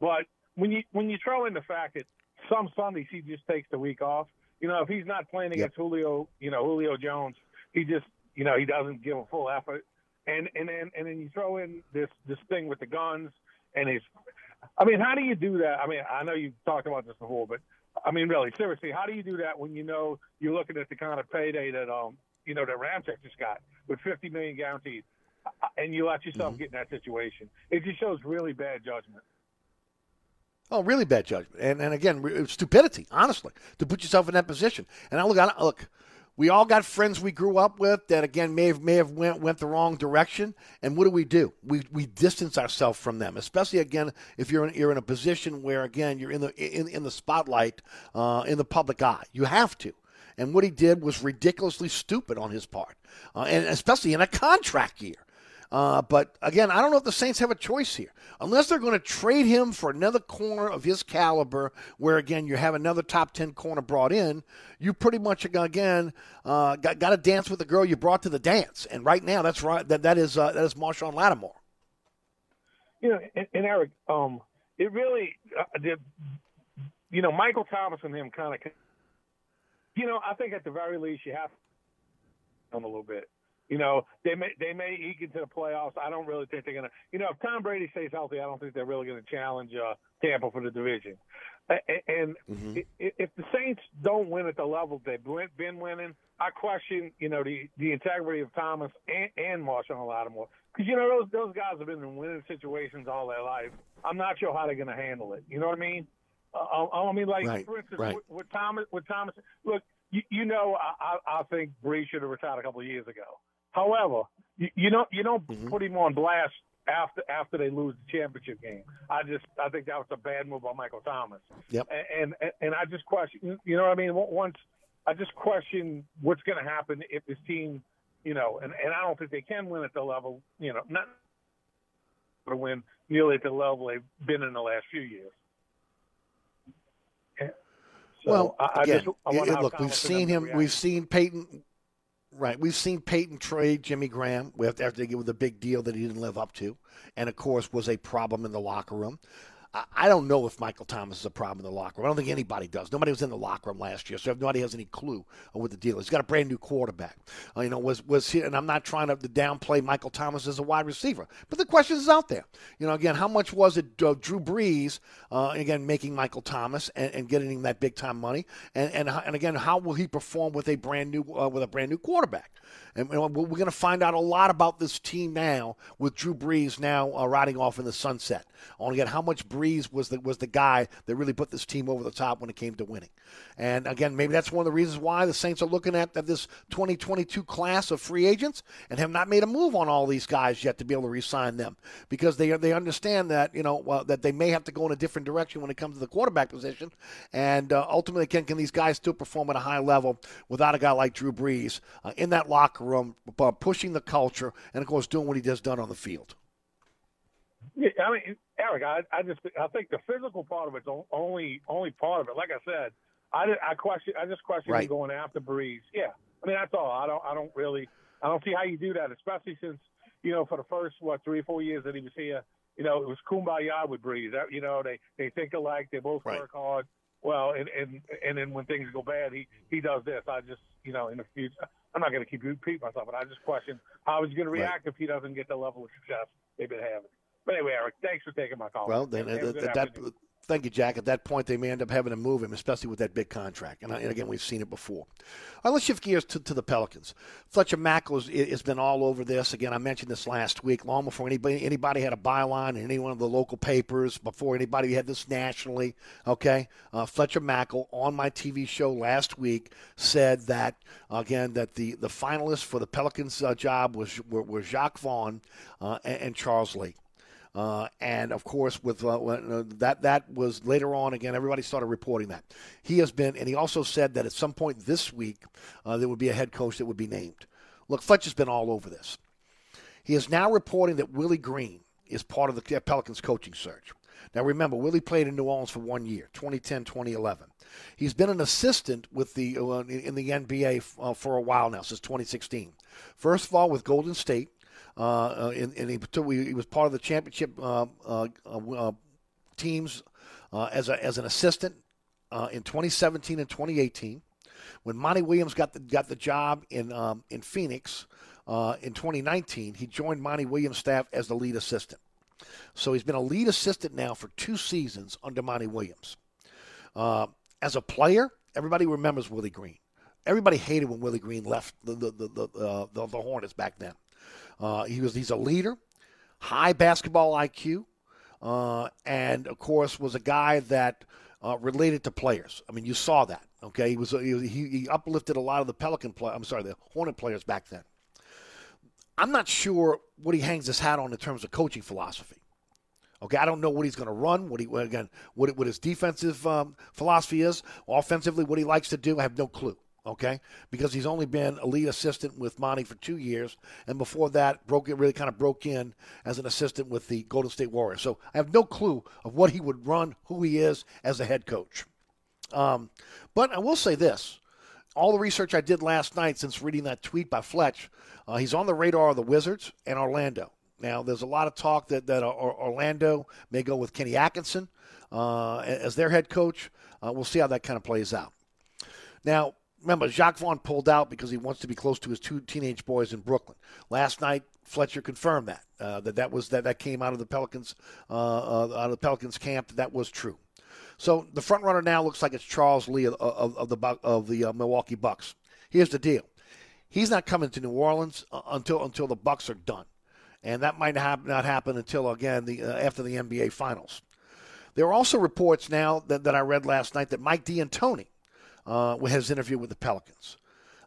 But when you when you throw in the fact that some Sundays he just takes the week off, you know, if he's not playing against yep. Julio, you know, Julio Jones, he just you know he doesn't give a full effort. And and then and then you throw in this this thing with the guns and his. I mean, how do you do that? I mean, I know you've talked about this before, but I mean, really, seriously, how do you do that when you know you're looking at the kind of payday that um you know that Ramczyk just got with 50 million guaranteed, and you let yourself mm-hmm. get in that situation? It just shows really bad judgment. Oh, really bad judgment, and and again, stupidity. Honestly, to put yourself in that position. And I look, I look, we all got friends we grew up with that again may have may have went went the wrong direction. And what do we do? We we distance ourselves from them, especially again if you're in, you're in a position where again you're in the in in the spotlight, uh, in the public eye. You have to. And what he did was ridiculously stupid on his part, uh, and especially in a contract year. Uh, but again, I don't know if the Saints have a choice here. Unless they're going to trade him for another corner of his caliber, where again you have another top 10 corner brought in, you pretty much again uh, got, got to dance with the girl you brought to the dance. And right now, that's right. That, that is uh, that is Marshon Lattimore. You know, and, and Eric, um, it really uh, did. You know, Michael Thomas and him kind of. You know, I think at the very least you have to a little bit. You know, they may they may eke into the playoffs. I don't really think they're gonna. You know, if Tom Brady stays healthy, I don't think they're really gonna challenge uh, Tampa for the division. And mm-hmm. if the Saints don't win at the level they've been winning, I question, you know, the the integrity of Thomas and, and Marshon Lattimore because you know those those guys have been in winning situations all their life. I'm not sure how they're going to handle it. You know what I mean? Uh, I mean, like right, for instance, right. with, with Thomas, with Thomas, look, you, you know, I, I think Brees should have retired a couple of years ago. However, you, you don't you don't mm-hmm. put him on blast after after they lose the championship game. I just I think that was a bad move by Michael Thomas. Yep. And and, and I just question, you know what I mean? Once I just question what's going to happen if this team, you know, and and I don't think they can win at the level, you know, not to win nearly at the level they've been in the last few years. So well, I, again, I just, I look, we've seen him. We've seen Payton. Right. We've seen Payton trade Jimmy Graham after they give with a big deal that he didn't live up to, and of course was a problem in the locker room. I don't know if Michael Thomas is a problem in the locker room. I don't think anybody does. Nobody was in the locker room last year, so nobody has any clue of what the deal is. He's got a brand new quarterback. Uh, you know, was was he, and I'm not trying to downplay Michael Thomas as a wide receiver, but the question is out there. You know, again, how much was it uh, Drew Brees uh, again making Michael Thomas and, and, getting him that big time money, and, and and again, how will he perform with a brand new uh, with a brand new quarterback? And we're going to find out a lot about this team now with Drew Brees now uh, riding off in the sunset. I want to get how much Brees was the, was the guy that really put this team over the top when it came to winning. And again, maybe that's one of the reasons why the Saints are looking at, at this 2022 class of free agents and have not made a move on all these guys yet to be able to re-sign them because they they understand that you know that they may have to go in a different direction when it comes to the quarterback position, and uh, ultimately can can these guys still perform at a high level without a guy like Drew Brees uh, in that locker room, pushing the culture, and of course doing what he does done on the field. Yeah, I mean, Eric, I, I just I think the physical part of it's only only part of it. Like I said, I did, I question I just question right. going after Brees. Yeah, I mean that's all. I don't I don't really I don't see how you do that, especially since you know for the first what three or four years that he was here, you know it was kumbaya with Brees. That, you know they they think alike, they both right. work hard. Well, and and and then when things go bad, he he does this. I just you know in the future, I'm not going to keep repeating myself, but I just question how he's going to react right. if he doesn't get the level of success they've been having. But anyway, Eric, thanks for taking my call. Well, then, uh, that, that, thank you, Jack. At that point, they may end up having to move him, especially with that big contract. And, and again, we've seen it before. All right, let's shift gears to, to the Pelicans. Fletcher Mackel has, has been all over this. Again, I mentioned this last week, long before anybody anybody had a byline in any one of the local papers, before anybody had this nationally. Okay, uh, Fletcher Mackel on my TV show last week said that again that the the finalists for the Pelicans uh, job was were, were Jacque Vaughn uh, and, and Charles Lee. Uh, and of course, with uh, uh, that, that was later on. Again, everybody started reporting that he has been, and he also said that at some point this week uh, there would be a head coach that would be named. Look, Fletcher's been all over this. He is now reporting that Willie Green is part of the Pelicans coaching search. Now, remember, Willie played in New Orleans for one year, 2010, 2011. He's been an assistant with the uh, in the NBA uh, for a while now, since 2016. First of all, with Golden State, uh, and, and he, he, was part of the championship uh, uh, uh teams uh, as, a, as an assistant in 2017 and 2018. When Monty Williams got the, got the job in, um, in Phoenix in 2019, he joined Monty Williams' staff as the lead assistant. So he's been a lead assistant now for two seasons under Monty Williams. as a player, everybody remembers Willie Green. Everybody hated when Willie Green left the the the, the, uh, the, the Hornets back then. Uh, he was he's a leader, high basketball IQ, uh, and of course was a guy that uh, related to players. I mean, you saw that. Okay, he was he, he uplifted a lot of the Pelican play. I'm sorry, the Hornet players back then. I'm not sure what he hangs his hat on in terms of coaching philosophy. Okay, I don't know what he's going to run. What he again, what what his defensive um, philosophy is, offensively, what he likes to do. I have no clue okay? Because he's only been a lead assistant with Monty for two years, and before that, broke really kind of broke in as an assistant with the Golden State Warriors. So I have no clue of what he would run, who he is as a head coach. Um, but I will say this: all the research I did last night since reading that tweet by Fletch, uh, he's on the radar of the Wizards and Orlando. Now, there's a lot of talk that that Orlando may go with Kenny Atkinson uh, as their head coach. Uh, we'll see how that kind of plays out. Now, remember, Jacque Vaughn pulled out because he wants to be close to his two teenage boys in Brooklyn. Last night, Fletcher confirmed that uh, that that was that that came out of the Pelicans uh, uh, out of the Pelicans camp. That was true. So the front runner now looks like it's Charles Lee of, of, of the of the uh, Milwaukee Bucks. Here's the deal: he's not coming to New Orleans uh, until until the Bucks are done, and that might not happen until again the uh, after the NBA Finals. There are also reports now that, that I read last night that Mike D'Antoni uh, his interview with the Pelicans.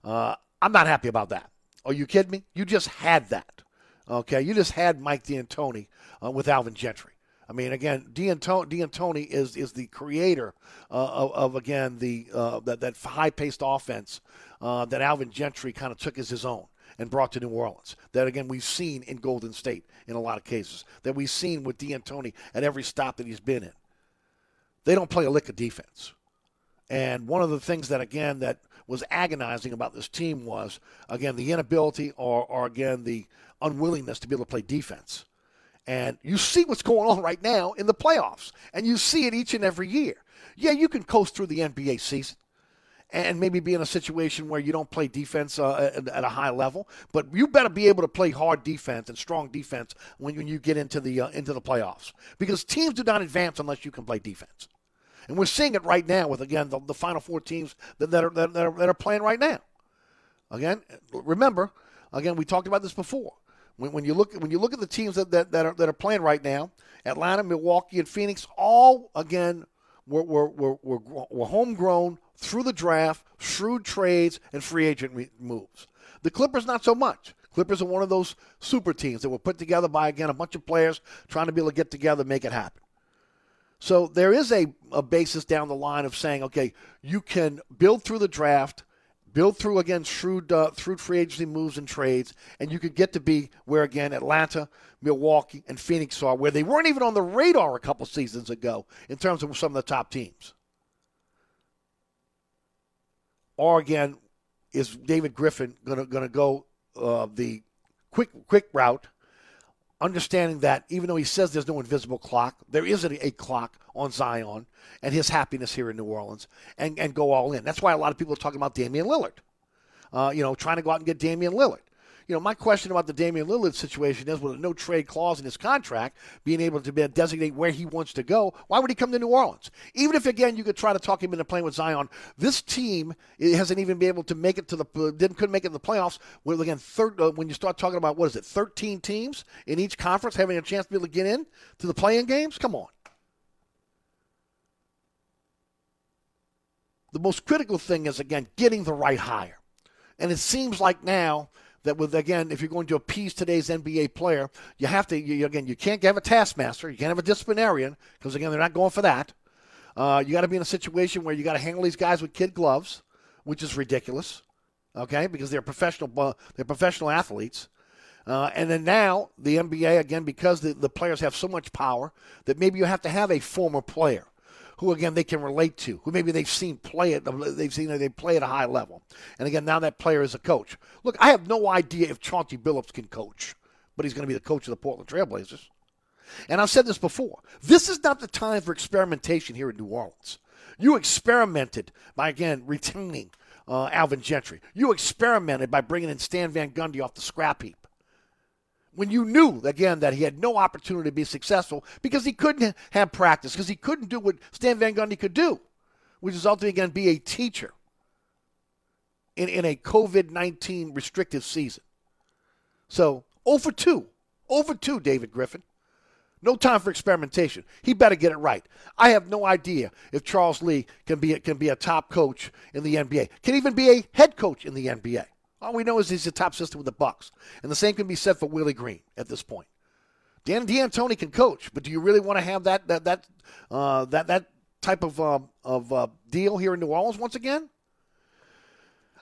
Uh, I'm not happy about that. Are you kidding me? You just had that. Okay, you just had Mike D'Antoni uh, with Alvin Gentry. I mean, again, D'Antoni, D'Antoni is is the creator uh, of, of, again the uh, that that high paced offense uh, that Alvin Gentry kind of took as his own and brought to New Orleans. That again we've seen in Golden State in a lot of cases. That we've seen with D'Antoni at every stop that he's been in. They don't play a lick of defense. And one of the things that, again, that was agonizing about this team was, again, the inability or, or again, the unwillingness to be able to play defense. And you see what's going on right now in the playoffs, and you see it each and every year. Yeah, you can coast through the NBA season and maybe be in a situation where you don't play defense uh, at, at, a high level, but you better be able to play hard defense and strong defense when, when you get into the uh, into the playoffs because teams do not advance unless you can play defense. And we're seeing it right now with, again, the, the Final Four teams that, that, are, that, are, that are playing right now. Again, remember, again, we talked about this before. When, when, you look when you look at the teams that, that, that, are, that are playing right now, Atlanta, Milwaukee, and Phoenix, all again were, were, were, were, were homegrown through the draft, shrewd trades, and free agent moves. The Clippers, not so much. Clippers are one of those super teams that were put together by again a bunch of players trying to be able to get together, make it happen. So there is a, a basis down the line of saying, okay, you can build through the draft, build through again shrewd uh, through free agency moves and trades, and you could get to be where again Atlanta, Milwaukee, and Phoenix are, where they weren't even on the radar a couple seasons ago in terms of some of the top teams. Or again, is David Griffin gonna gonna go uh, the quick quick route? Understanding that even though he says there's no invisible clock, there is a, a clock on Zion and his happiness here in New Orleans, and, and go all in. That's why a lot of people are talking about Damian Lillard. Uh, you know, trying to go out and get Damian Lillard you know, my question about the Damian Lillard situation is with a no trade clause in his contract, being able to designate where he wants to go, why would he come to New Orleans? Even if, again, you could try to talk him into playing with Zion, this team hasn't even been able to make it to the, didn't, couldn't make it to the playoffs. Well, again, third, uh, when you start talking about, what is it, 13 teams in each conference having a chance to be able to get in to the playing games? Come on. The most critical thing is, again, getting the right hire. And it seems like now that with again, if you're going to appease today's NBA player, you have to you, again you can't have a taskmaster, you can't have a disciplinarian because again they're not going for that. Uh, you got to be in a situation where you got to handle these guys with kid gloves, which is ridiculous. Okay, because they're professional uh, they're professional athletes. Uh, and then now the NBA again because the, the players have so much power that maybe you have to have a former player who again they can relate to, who maybe they've seen play it, they've seen they play at a high level. And again, now that player is a coach. Look, I have no idea if Chauncey Billups can coach, but he's going to be the coach of the Portland Trailblazers. And I've said this before. This is not the time for experimentation here in New Orleans. You experimented by again retaining uh, Alvin Gentry. You experimented by bringing in Stan Van Gundy off the scrap heap when you knew again that he had no opportunity to be successful because he couldn't have practice because he couldn't do what Stan Van Gundy could do, which is ultimately again be a teacher in, in a COVID nineteen restrictive season. So 0 for 2. 0 for 2, David Griffin. No time for experimentation. He better get it right. I have no idea if Charles Lee can be can be a top coach in the NBA. Can even be a head coach in the NBA. All we know is he's a top system with the Bucks, and the same can be said for Willie Green at this point. Dan D'Antoni can coach, but do you really want to have that that that uh, that that type of uh, of uh, deal here in New Orleans once again?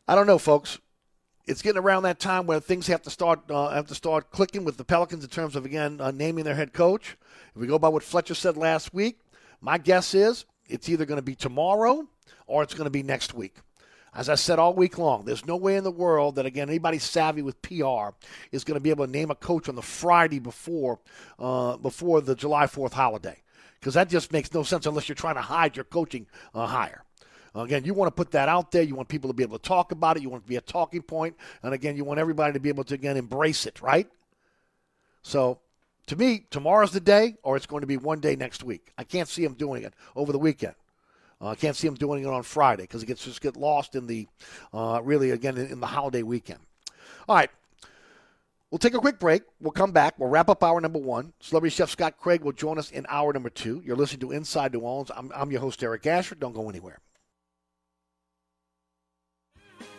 I don't know, folks. It's getting around that time where things have to start uh, have to start clicking with the Pelicans in terms of again uh, naming their head coach. If we go by what Fletcher said last week, my guess is it's either going to be tomorrow or it's going to be next week. As I said all week long, there's no way in the world that, again, anybody savvy with PR is going to be able to name a coach on the Friday before, uh, before the July 4th holiday. Because that just makes no sense unless you're trying to hide your coaching uh, hire. Again, you want to put that out there. You want people to be able to talk about it. You want it to be a talking point. And again, you want everybody to be able to, again, embrace it, right? So to me, tomorrow's the day, or it's going to be one day next week. I can't see them doing it over the weekend. Uh, I uh, can't see him doing it on Friday because it gets just get lost in the uh, really again in, the holiday weekend. All right. We'll take a quick break. We'll come back. We'll wrap up hour number one. Celebrity Chef Scott Craig will join us in hour number two. You're listening to Inside New Orleans. I'm, I'm your host, Eric Asher. Don't go anywhere.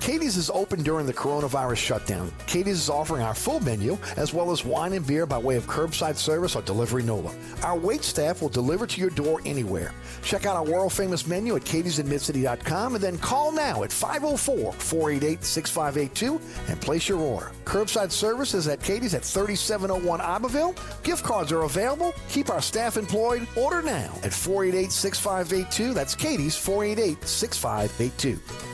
Katie's is open during the coronavirus shutdown. Katie's is offering our full menu as well as wine and beer by way of curbside service or delivery NOLA. Our wait staff will deliver to your door anywhere. Check out our world famous menu at katie'sinmidcity.com and then call now at 504 488 6582 and place your order. Curbside service is at Katie's at 3701 Iberville. Gift cards are available. Keep our staff employed. Order now at 488 6582. That's Katie's 488 6582.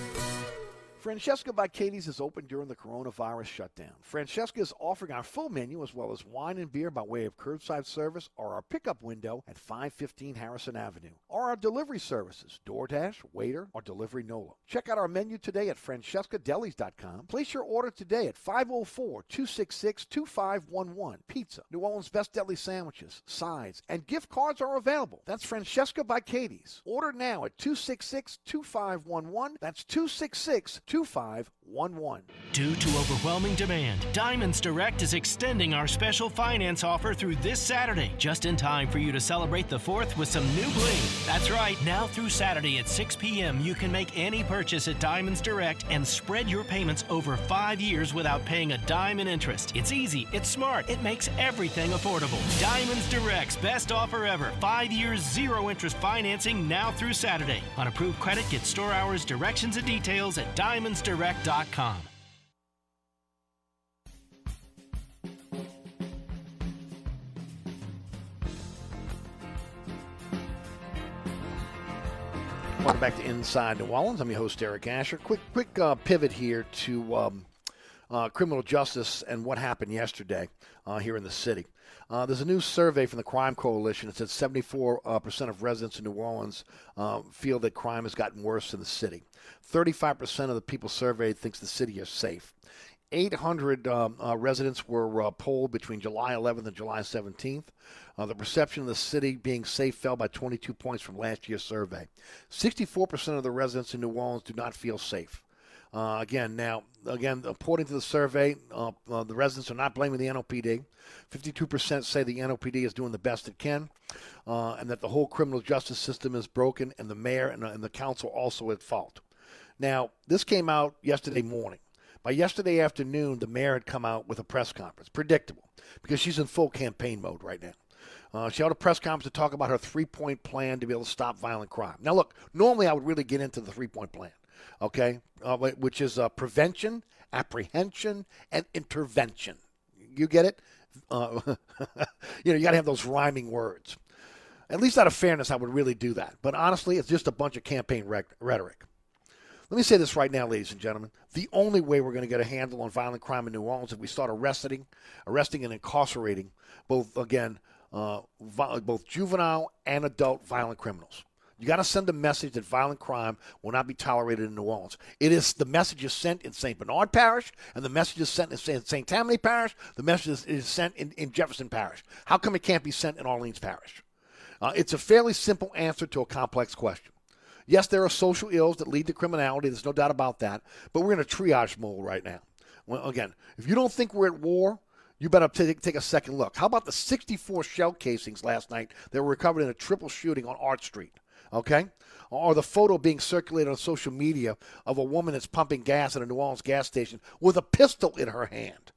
Francesca by Katie's is open during the coronavirus shutdown. Francesca is offering our full menu as well as wine and beer by way of curbside service or our pickup window at 515 Harrison Avenue, or our delivery services, DoorDash, Waitr, or Delivery NOLA. Check out our menu today at francescadelis.com. Place your order today at 504-266-2511. Pizza, New Orleans Best Deli sandwiches, sides, and gift cards are available. That's Francesca by Katie's. Order now at 266-2511. That's 266 Two five. 2511. Due to overwhelming demand, Diamonds Direct is extending our special finance offer through this Saturday, just in time for you to celebrate the 4th with some new bling. That's right, now through Saturday at 6 p.m., you can make any purchase at Diamonds Direct and spread your payments over five years without paying a dime in interest. It's easy, it's smart, it makes everything affordable. Diamonds Direct's best offer ever. Five years, zero interest financing now through Saturday. On approved credit, get store hours, directions, and details at diamondsdirect.com. Welcome back to Inside New Orleans. I'm your host, Eric Asher. Quick, quick uh, pivot here to um, uh, criminal justice and what happened yesterday uh, here in the city. Uh, there's a new survey from the Crime Coalition. It says 74 uh, percent of residents in New Orleans uh, feel that crime has gotten worse in the city. 35% of the people surveyed thinks the city is safe. 800 um, uh, residents were uh, polled between July 11th and July 17th. Uh, the perception of the city being safe fell by 22 points from last year's survey. 64% of the residents in New Orleans do not feel safe. Uh, again, now, again, according to the survey, uh, uh, the residents are not blaming the NOPD. 52% say the NOPD is doing the best it can, and that the whole criminal justice system is broken, and the mayor and, and the council also at fault. Now, this came out yesterday morning. By yesterday afternoon, the mayor had come out with a press conference. Predictable, because she's in full campaign mode right now. Uh, she held a press conference to talk about her three point plan to be able to stop violent crime. Now, look, normally I would really get into the three point plan, okay, uh, which is uh, prevention, apprehension, and intervention. You get it? Uh, [laughs] you know, you got to have those rhyming words. At least out of fairness, I would really do that. But honestly, it's just a bunch of campaign rhetoric. Let me say this right now, ladies and gentlemen. The only way we're going to get a handle on violent crime in New Orleans is if we start arresting, arresting and incarcerating both, again, uh, both juvenile and adult violent criminals. You got to send a message that violent crime will not be tolerated in New Orleans. It is the message is sent in St. Bernard Parish, and the message is sent in St. Tammany Parish. The message is sent in, in, Jefferson Parish. How come it can't be sent in Orleans Parish? Uh, it's a fairly simple answer to a complex question. Yes, there are social ills that lead to criminality. There's no doubt about that. But we're in a triage mode right now. Well, again, if you don't think we're at war, you better take, take a second look. How about the 64 shell casings last night that were recovered in a triple shooting on Art Street? Okay? Or the photo being circulated on social media of a woman that's pumping gas at a New Orleans gas station with a pistol in her hand.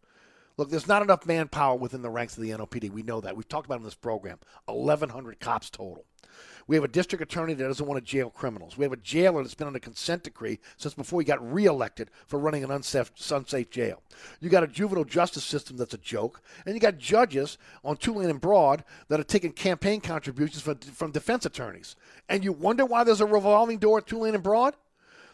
Look, there's not enough manpower within the ranks of the NOPD. We know that. We've talked about it in this program. 1,100 cops total. We have a district attorney that doesn't want to jail criminals. We have a jailer that's been on a consent decree since before he got reelected for running an unsafe, unsafe jail. You got a juvenile justice system that's a joke, and you got judges on Tulane and Broad that are taking campaign contributions from, from defense attorneys. And you wonder why there's a revolving door at Tulane and Broad?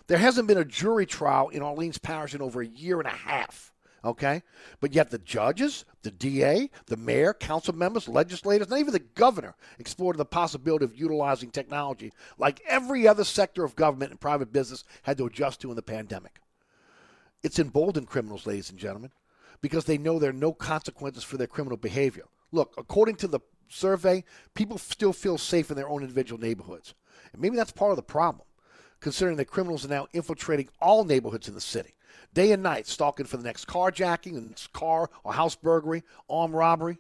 There hasn't been a jury trial in Orleans Parish in over a year and a half okay? But yet the judges, the DA, the mayor, council members, legislators, not even the governor explored the possibility of utilizing technology like every other sector of government and private business had to adjust to in the pandemic. it's emboldened criminals, ladies and gentlemen, because they know there are no consequences for their criminal behavior. Look, according to the survey, people still feel safe in their own individual neighborhoods. And maybe that's part of the problem, considering that criminals are now infiltrating all neighborhoods in the city, day and night, stalking for the next carjacking, and car or house burglary, armed robbery.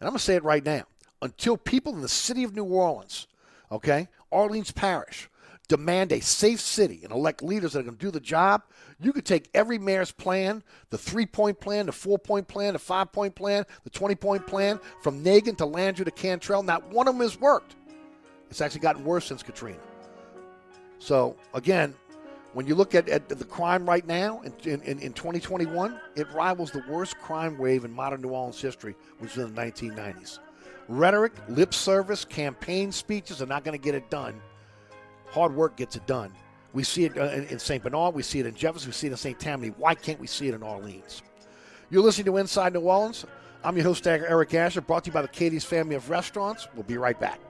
And I'm going to say it right now. Until people in the city of New Orleans, okay, Orleans Parish, demand a safe city and elect leaders that are going to do the job, you could take every mayor's plan, the three point plan, the four point plan, the five point plan, the 20 point plan, from Nagin to Landrieu to Cantrell. Not one of them has worked. It's actually gotten worse since Katrina. So, again, when you look at, at the crime right now in, in, in 2021, it rivals the worst crime wave in modern New Orleans history, which was in the 1990s. Rhetoric, lip service, campaign speeches are not going to get it done Hard work gets it done. We see it uh, in, in St. Bernard, we see it in Jefferson, we see it in St. Tammany. Why can't we see it in Orleans? You're listening to Inside New Orleans. I'm your host, Eric Asher, brought to you by the Katie's Family of Restaurants. We'll be right back.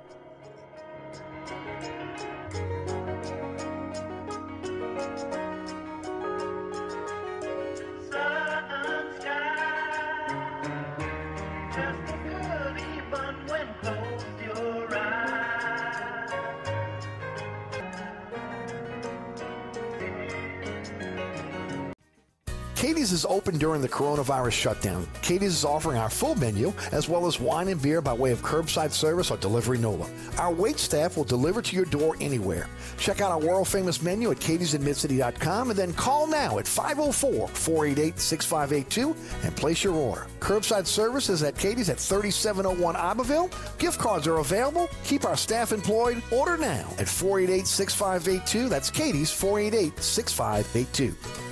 Katie's is open during the coronavirus shutdown. Katie's is offering our full menu as well as wine and beer by way of curbside service or delivery NOLA. Our wait staff will deliver to your door anywhere. Check out our world famous menu at katie'sinmidcity.com and then call now at 504 488 6582 and place your order. Curbside service is at Katie's at 3701 Iberville. Gift cards are available. Keep our staff employed. Order now at 488 6582. That's Katie's 488 6582.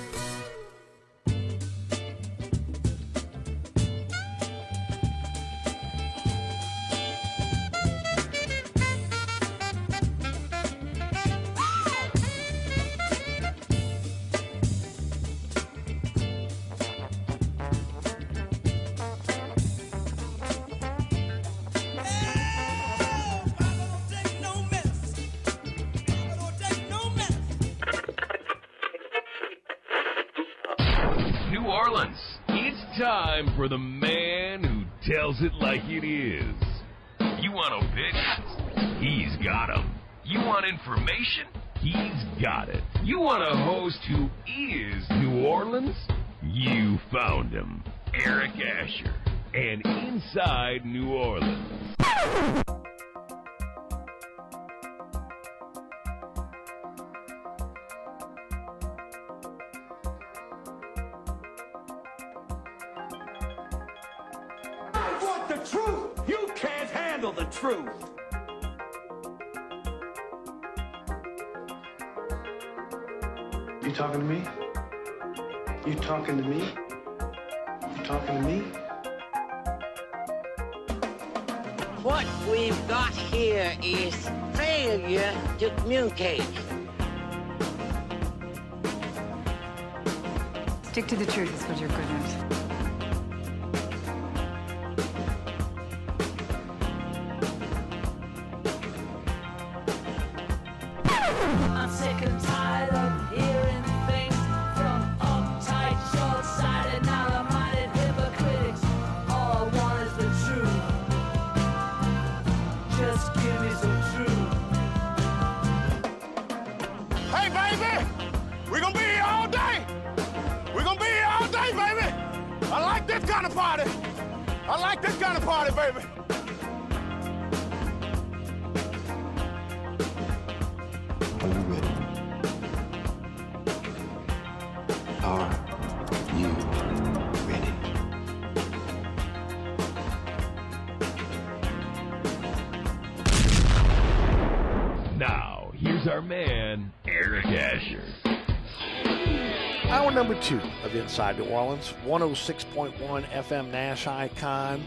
Inside New Orleans, 106.1 FM Nash Icon.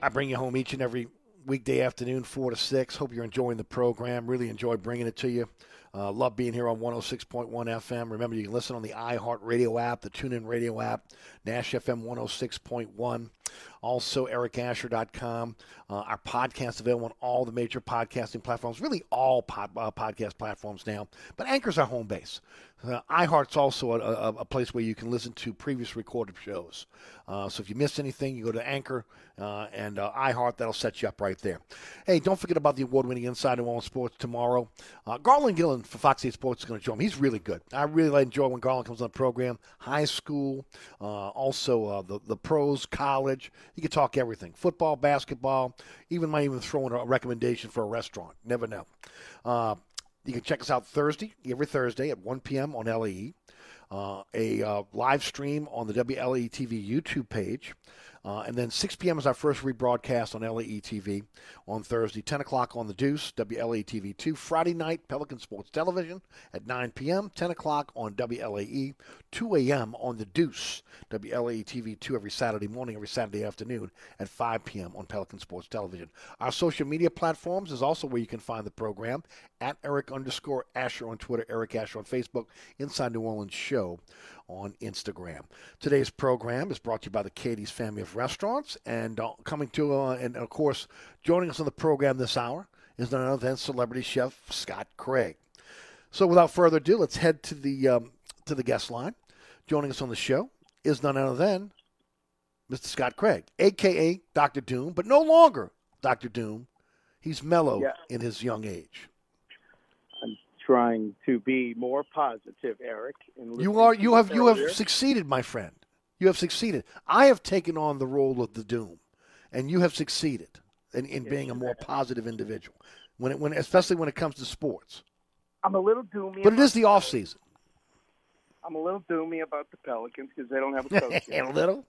I bring you home each and every weekday afternoon, 4 to 6. Hope you're enjoying the program. Really enjoy bringing it to you. Uh, love being here on 106.1 FM. Remember, you can listen on the iHeart Radio app, the TuneIn Radio app, Nash FM 106.1. Also, ericasher.com. Uh, our podcast available on all the major podcasting platforms, really all pod, uh, podcast platforms now. But Anchor's our home base. Uh, iHeart's also a, a, a, place where you can listen to previous recorded shows. Uh, so if you missed anything, you go to Anchor uh, and uh, iHeart. That'll set you up right there. Hey, don't forget about the award-winning Inside New Orleans Sports tomorrow. Uh, Garland Gillen for Fox 8 Sports is going to join him. He's really good. I really enjoy when Garland comes on the program. High school, uh, also the the pros, college. You can talk everything: football, basketball. Even might even throw in a recommendation for a restaurant. Never know. You can check us out Thursday, every Thursday at 1 p.m. on LAE. Uh, a uh, live stream on the WLAE TV YouTube page. Uh, and then 6 p.m. is our first rebroadcast on LAE TV on Thursday, 10 o'clock on the Deuce, WLAE TV 2. Friday night, Pelican Sports Television at 9 p.m., 10 o'clock on WLAE, 2 a.m. on the Deuce, WLAE TV 2 every Saturday morning, every Saturday afternoon at 5 p.m. on Pelican Sports Television. Our social media platforms is also where you can find the program at Eric underscore Asher on Twitter, Eric Asher on Facebook, Inside New Orleans Show on Instagram. Today's program is brought to you by the Katie's Family of Restaurants, and uh, coming to, uh, and of course, joining us on the program this hour is none other than celebrity chef Scott Craig. So, without further ado, let's head to the um, to the guest line. Joining us on the show is none other than Mr. Scott Craig, aka Doctor Doom, but no longer Doctor Doom. He's mellow yeah. in his young age trying to be more positive, Eric. you are. You have. You have succeeded, my friend. You have succeeded. I have taken on the role of the doom, and you have succeeded in, in being a more positive individual. When it, when especially when it comes to sports. I'm a little doomy. But it is the off season. I'm a little doomy about the Pelicans because they don't have a [laughs] coach. a little,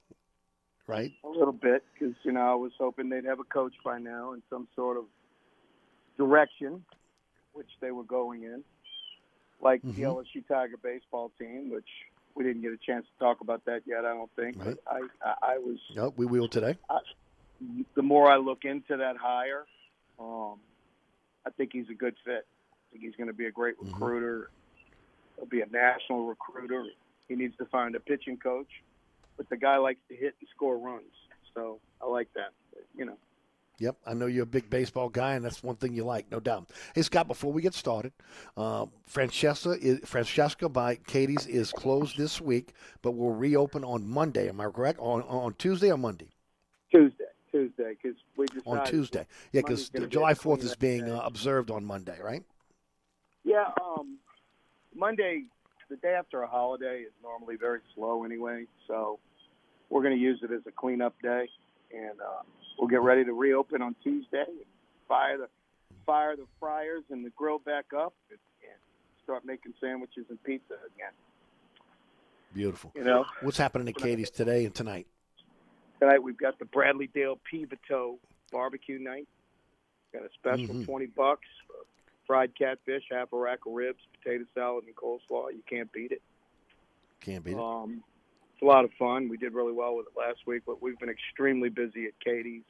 right? A little bit because you know I was hoping they'd have a coach by now and some sort of direction which they were going in, like mm-hmm. the LSU Tiger baseball team, which we didn't get a chance to talk about that yet. I don't think. Right. I, I, I was. No, we will today. I, the more I look into that hire, um, I think he's a good fit. I think he's going to be a great mm-hmm. recruiter. Mm-hmm. He'll be a national recruiter. He needs to find a pitching coach, but the guy likes to hit and score runs. So I like that. You know, Yep, I know you're a big baseball guy, and that's one thing you like, no doubt. Hey, Scott, before we get started, uh, Francesca, is, Francesca by Katie's is closed this week, but will reopen on Monday. Am I correct? On, on Tuesday or Monday? Tuesday. Tuesday, because we decided on Tuesday. Yeah, because July Fourth is being uh, observed on Monday, right? Yeah, um, Monday, the day after a holiday, is normally very slow anyway. So we're going to use it as a cleanup day, and uh, we'll get ready to reopen on Tuesday. Fire the fire the fryers and the grill back up, and, and start making sandwiches and pizza again. Beautiful. You know what's happening at Katie's today and tonight? Tonight we've got the Bradley Dale Pivotal barbecue night. Got a special mm-hmm. twenty bucks, fried catfish, half a rack of ribs, potato salad, and coleslaw. You can't beat it. Can't beat it. Um, it's a lot of fun. We did really well with it last week, but we've been extremely busy at Katie's.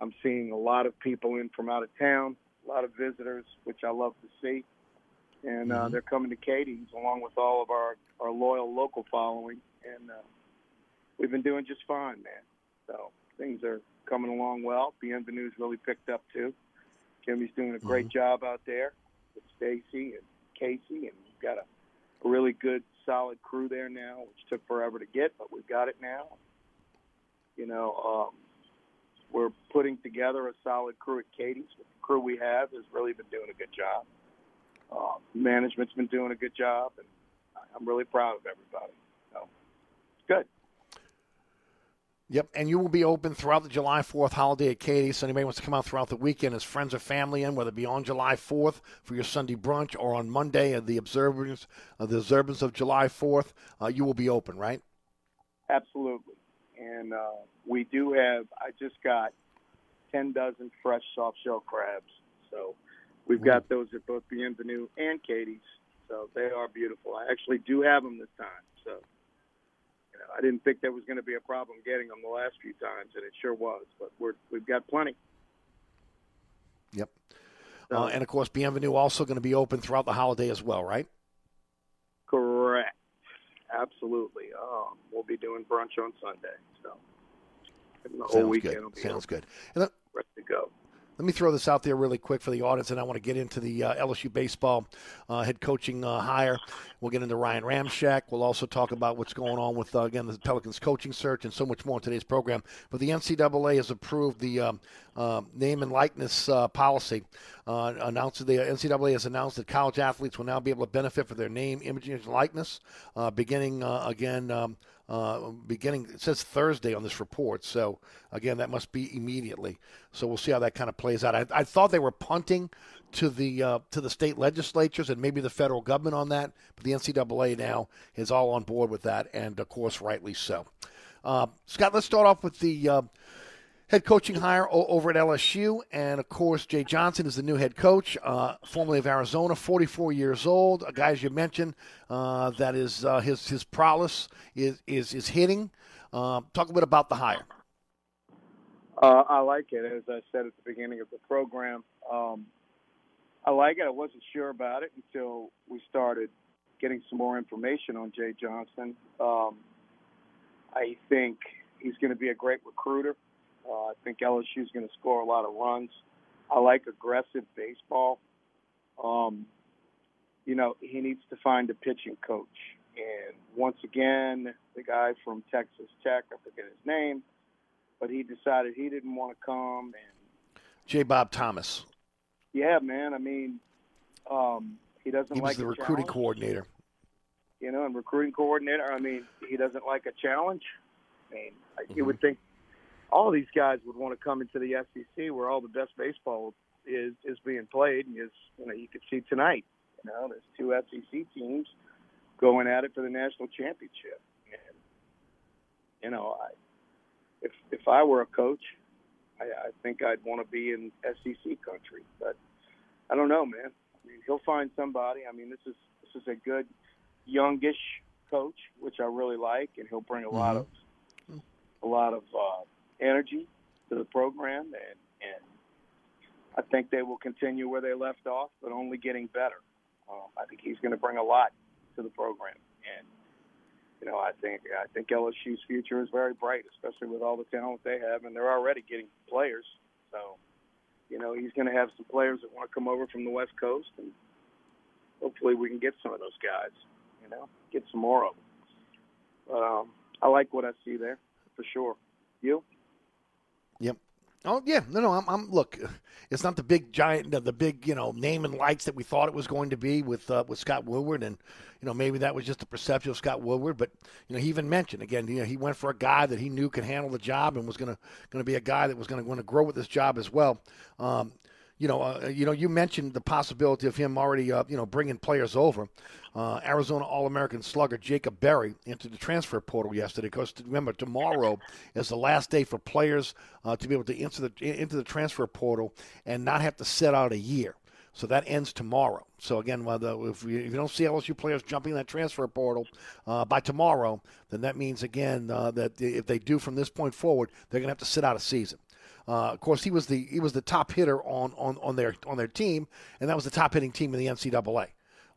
I'm seeing a lot of people in from out of town, a lot of visitors, which I love to see. And uh, mm-hmm. they're coming to Katie's along with all of our, our loyal local following. And uh, we've been doing just fine, man. So things are coming along well. Bienvenue's really picked up too. Jimmy's doing a great mm-hmm. job out there with Stacy and Casey, and we've got a, a really good solid crew there now, which took forever to get, but we've got it now. You know, um, we're putting together a solid crew at Katie's. The crew we have has really been doing a good job. Uh, management's been doing a good job, and I'm really proud of everybody. So it's good. Yep, and you will be open throughout the July 4th holiday at Katie's. So anybody wants to come out throughout the weekend as friends or family in, whether it be on July 4th for your Sunday brunch or on Monday at the observance of the observance of July 4th, uh, you will be open, right? Absolutely, and uh, we do have. I just got ten dozen fresh soft shell crabs, so we've got those at both Bienvenue and Katie's. So they are beautiful. I actually do have them this time. So I didn't think there was going to be a problem getting them the last few times, and it sure was. But we're we've got plenty. Yep. So, uh, and of course, Bienvenue also going to be open throughout the holiday as well, right? Correct. Absolutely. Um, we'll be doing brunch on Sunday. So. The whole Sounds weekend good. Sounds over. good. And let, ready to go. Let me throw this out there really quick for the audience, and I want to get into the uh, LSU baseball uh, head coaching uh, hire. We'll get into Ryan Ramczyk. We'll also talk about what's going on with, uh, again, the Pelicans coaching search and so much more in today's program. But the NCAA has approved the um, uh, name and likeness uh, policy. Uh, announced the NCAA has announced that college athletes will now be able to benefit for their name, image, and likeness, uh, beginning uh, again. Um, uh, beginning it says Thursday on this report. So again, that must be immediately. So we'll see how that kind of plays out. I, I thought they were punting to the uh, to the state legislatures and maybe the federal government on that, but the NCAA now is all on board with that, and of course, rightly so. Uh, Scott, let's start off with the. Head coaching hire over at LSU, and of course, Jay Johnson is the new head coach, uh, formerly of Arizona, 44 years old. A guy, as you mentioned, uh, that is uh, his his prowess is is is hitting. Uh, talk a bit about the hire. Uh, I like it, as I said at the beginning of the program. Um, I like it. I wasn't sure about it until we started getting some more information on Jay Johnson. Um, I think he's going to be a great recruiter. Uh, I think LSU is going to score a lot of runs. I like aggressive baseball. Um, you know, he needs to find a pitching coach. And once again, the guy from Texas Tech, I forget his name, but he decided he didn't want to come. And J. Bob Thomas. yeah, man, I mean, um, he doesn't He was like the recruiting challenge, coordinator. You know, and recruiting coordinator. I mean, he doesn't like a challenge. I mean, I you Mm-hmm. would think all these guys would want to come into the SEC where all the best baseball is is being played, and is you know you could see tonight. You know, there's two SEC teams going at it for the national championship, and you know, I if if I were a coach, I, I think I'd want to be in SEC country, but I don't know, man. I mean, he'll find somebody. I mean, this is this is a good youngish coach, which I really like, and he'll bring a lot of a lot of uh, energy to the program, and and I think they will continue where they left off, but only getting better. Um, I think he's going to bring a lot to the program, and you know, I think I think LSU's future is very bright, especially with all the talent they have, and they're already getting players. So, you know, he's going to have some players that want to come over from the West Coast, and hopefully we can get some of those guys. You know, get some more of them. But um, I like what I see there for sure. You? Yep. Oh yeah, no, no. I'm, I'm. Look, it's not the big giant, the, the big, you know, name and lights that we thought it was going to be with uh, with Scott Woodward, and you know maybe that was just a perception of Scott Woodward. But you know, he even mentioned again, you know, he went for a guy that he knew could handle the job and was gonna gonna be a guy that was gonna going to grow with this job as well. Um, you know, uh, you know, you mentioned the possibility of him already, uh, you know, bringing players over. Uh, Arizona All-American slugger Jacob Berry into the transfer portal yesterday. Because remember, tomorrow is the last day for players uh, to be able to enter the into the transfer portal and not have to set out a year. So that ends tomorrow. So again, whether if you, if you don't see LSU players jumping that transfer portal uh, by tomorrow, then that means again uh, that if they do from this point forward, they're going to have to sit out a season. Uh, of course, he was the he was the top hitter on, on, on their on their team, and that was the top hitting team in the NCAA.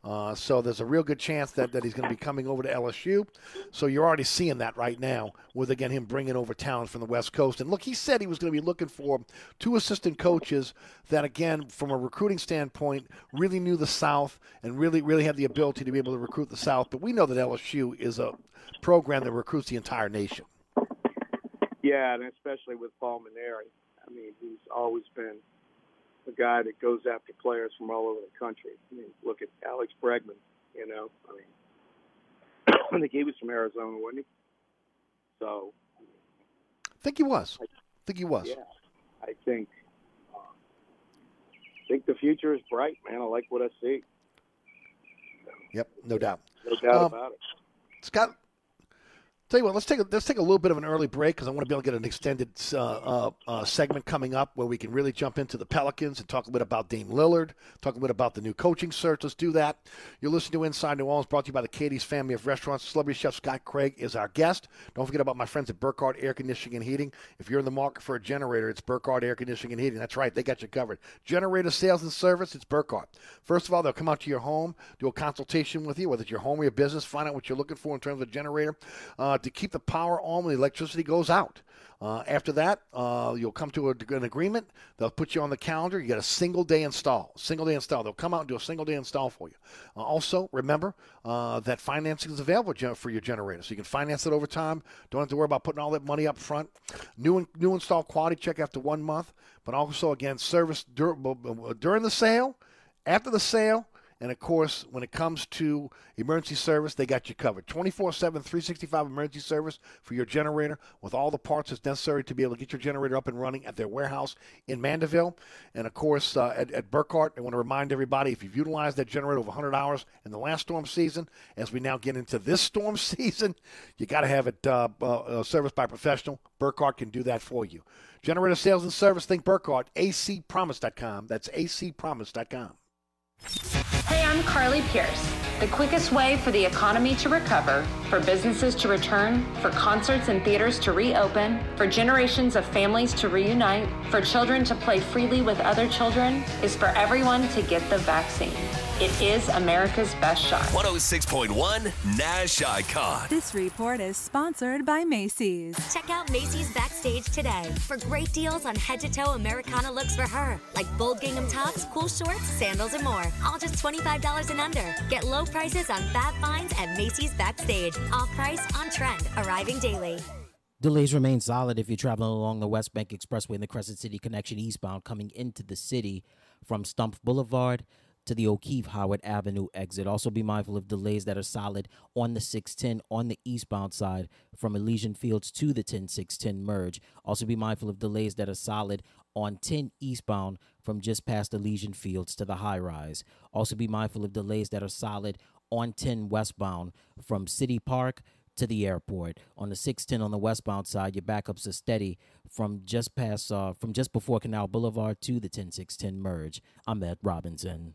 Uh, so there's a real good chance that, that he's going to be coming over to LSU. So you're already seeing that right now with again him bringing over talent from the West Coast. And look, he said he was going to be looking for two assistant coaches that again, from a recruiting standpoint, really knew the South and really really had the ability to be able to recruit the South. But we know that LSU is a program that recruits the entire nation. Yeah, and especially with Paul Mainieri. I mean, he's always been a guy that goes after players from all over the country. I mean, look at Alex Bregman. You know, I mean, [coughs] I think he was from Arizona, wasn't he? So, I think he was. I think he was. yeah, I think uh, I think the future is bright, man. I like what I see. Yep, no doubt. No doubt Um, about it. Scott, tell you what, let's take a, let's take a little bit of an early break because I want to be able to get an extended uh, uh, uh, segment coming up where we can really jump into the Pelicans and talk a bit about Dame Lillard, talk a bit about the new coaching search. Let's do that. You're listening to Inside New Orleans, brought to you by the Katie's family of restaurants. Celebrity chef Scott Craig is our guest. Don't forget about my friends at Burkhardt Air Conditioning and Heating. If you're in the market for a generator, it's Burkhardt Air Conditioning and Heating. That's right, they got you covered. Generator sales and service, it's Burkhardt. First of all, they'll come out to your home, do a consultation with you, whether it's your home or your business, find out what you're looking for in terms of a generator. Uh, uh, to keep the power on when the electricity goes out. Uh, after that, uh, you'll come to a, an agreement. They'll put you on the calendar. You get a single day install. Single day install. They'll come out and do a single day install for you. Uh, also, remember uh, that financing is available for your generator, so you can finance it over time. Don't have to worry about putting all that money up front. New new install quality check after one month, but also again service dur- during the sale, after the sale and of course, when it comes to emergency service, they got you covered. 24 7, 365 emergency service for your generator with all the parts that's necessary to be able to get your generator up and running at their warehouse in Mandeville. And of course, uh, at, at Burkhardt, I want to remind everybody if you've utilized that generator over 100 hours in the last storm season, as we now get into this storm [laughs] season, you got to have it uh, uh, serviced by a professional. Burkhardt can do that for you. Generator sales and service, think Burkhardt, acpromise.com. That's acpromise.com. I'm Carly Pearce. The quickest way for the economy to recover, for businesses to return, for concerts and theaters to reopen, for generations of families to reunite, for children to play freely with other children, is for everyone to get the vaccine. It is America's best shot. 106.1 Nash Icon. This report is sponsored by Macy's. Check out Macy's Backstage today for great deals on head to toe Americana looks for her, like bold gingham tops, cool shorts, sandals, and more. All just $25 and under. Get low prices on fab finds at Macy's Backstage. Off price, on trend, arriving daily. Delays remain solid if you're traveling along the West Bank Expressway and the Crescent City Connection eastbound coming into the city from Stumpf Boulevard to the O'Keefe Howard Avenue exit. Also, be mindful of delays that are solid on the 610 on the eastbound side from Elysian Fields to the 10610 merge. Also, be mindful of delays that are solid on 10 eastbound from just past Elysian Fields to the high rise. Also, be mindful of delays that are solid on 10 westbound from City Park to the airport. On the 610 on the westbound side, your backups are steady from just past uh, from just before Canal Boulevard to the 10610 merge. I'm Ed Robinson.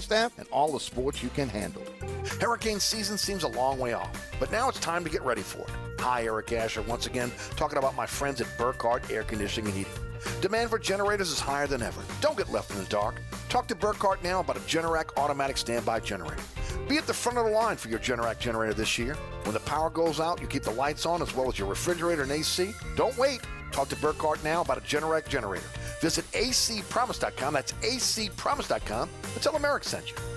staff, and all the sports you can handle. Hurricane season seems a long way off, but now it's time to get ready for it. Hi, Eric Asher, once again, talking about my friends at Burkhardt Air Conditioning and Heating. Demand for generators is higher than ever. Don't get left in the dark. Talk to Burkhardt now about a Generac automatic standby generator. Be at the front of the line for your Generac generator this year. When the power goes out, you keep the lights on as well as your refrigerator and AC. Don't wait. Talk to Burkhardt now about a Generac generator. Visit acpromise.com. That's acpromise.com them Eric sent you.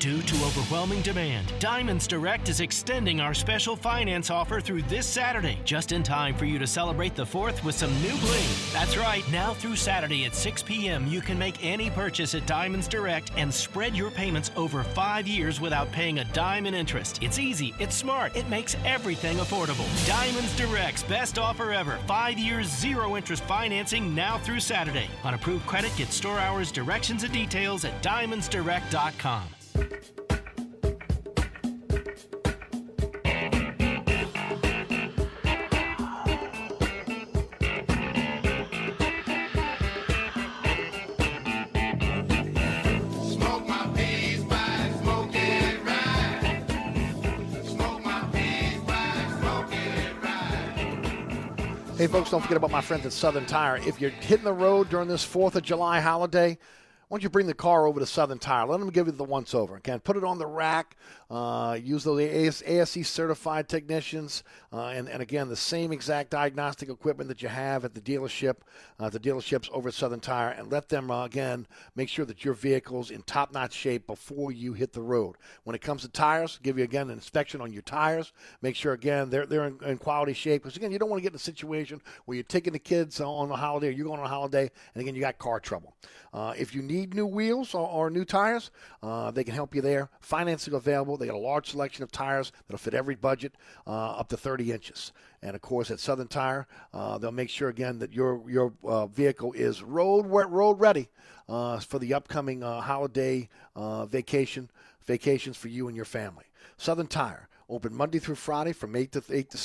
Due to overwhelming demand, Diamonds Direct is extending our special finance offer through this Saturday, just in time for you to celebrate the 4th with some new bling. That's right, now through Saturday at 6 p.m., you can make any purchase at Diamonds Direct and spread your payments over five years without paying a dime in interest. It's easy, it's smart, it makes everything affordable. Diamonds Direct's best offer ever five years, zero interest financing now through Saturday. On approved credit, get store hours, directions, and details at diamondsdirect.com. Hey, folks, don't forget about my friends at Southern Tire. If you're hitting the road during this 4th of July holiday, why don't you bring the car over to Southern Tire? Let them give you the once over. Okay, put it on the rack. Uh, use those AS, ASE certified technicians, uh, and and again the same exact diagnostic equipment that you have at the dealership, uh, the dealerships over at Southern Tire, and let them uh, again make sure that your vehicle's in top notch shape before you hit the road. When it comes to tires, give you again an inspection on your tires. Make sure again they're they're in, in quality shape because again you don't want to get in a situation where you're taking the kids on a holiday or you're going on a holiday and again you got car trouble. Uh, if you need new wheels or, or new tires, uh, they can help you there. Financing available. They got a large selection of tires that'll fit every budget, uh, up to 30 inches. And of course, at Southern Tire, uh, they'll make sure again that your your uh, vehicle is road road ready uh, for the upcoming holiday vacation vacations for you and your family. Southern Tire open Monday through Friday from 8 to 8 to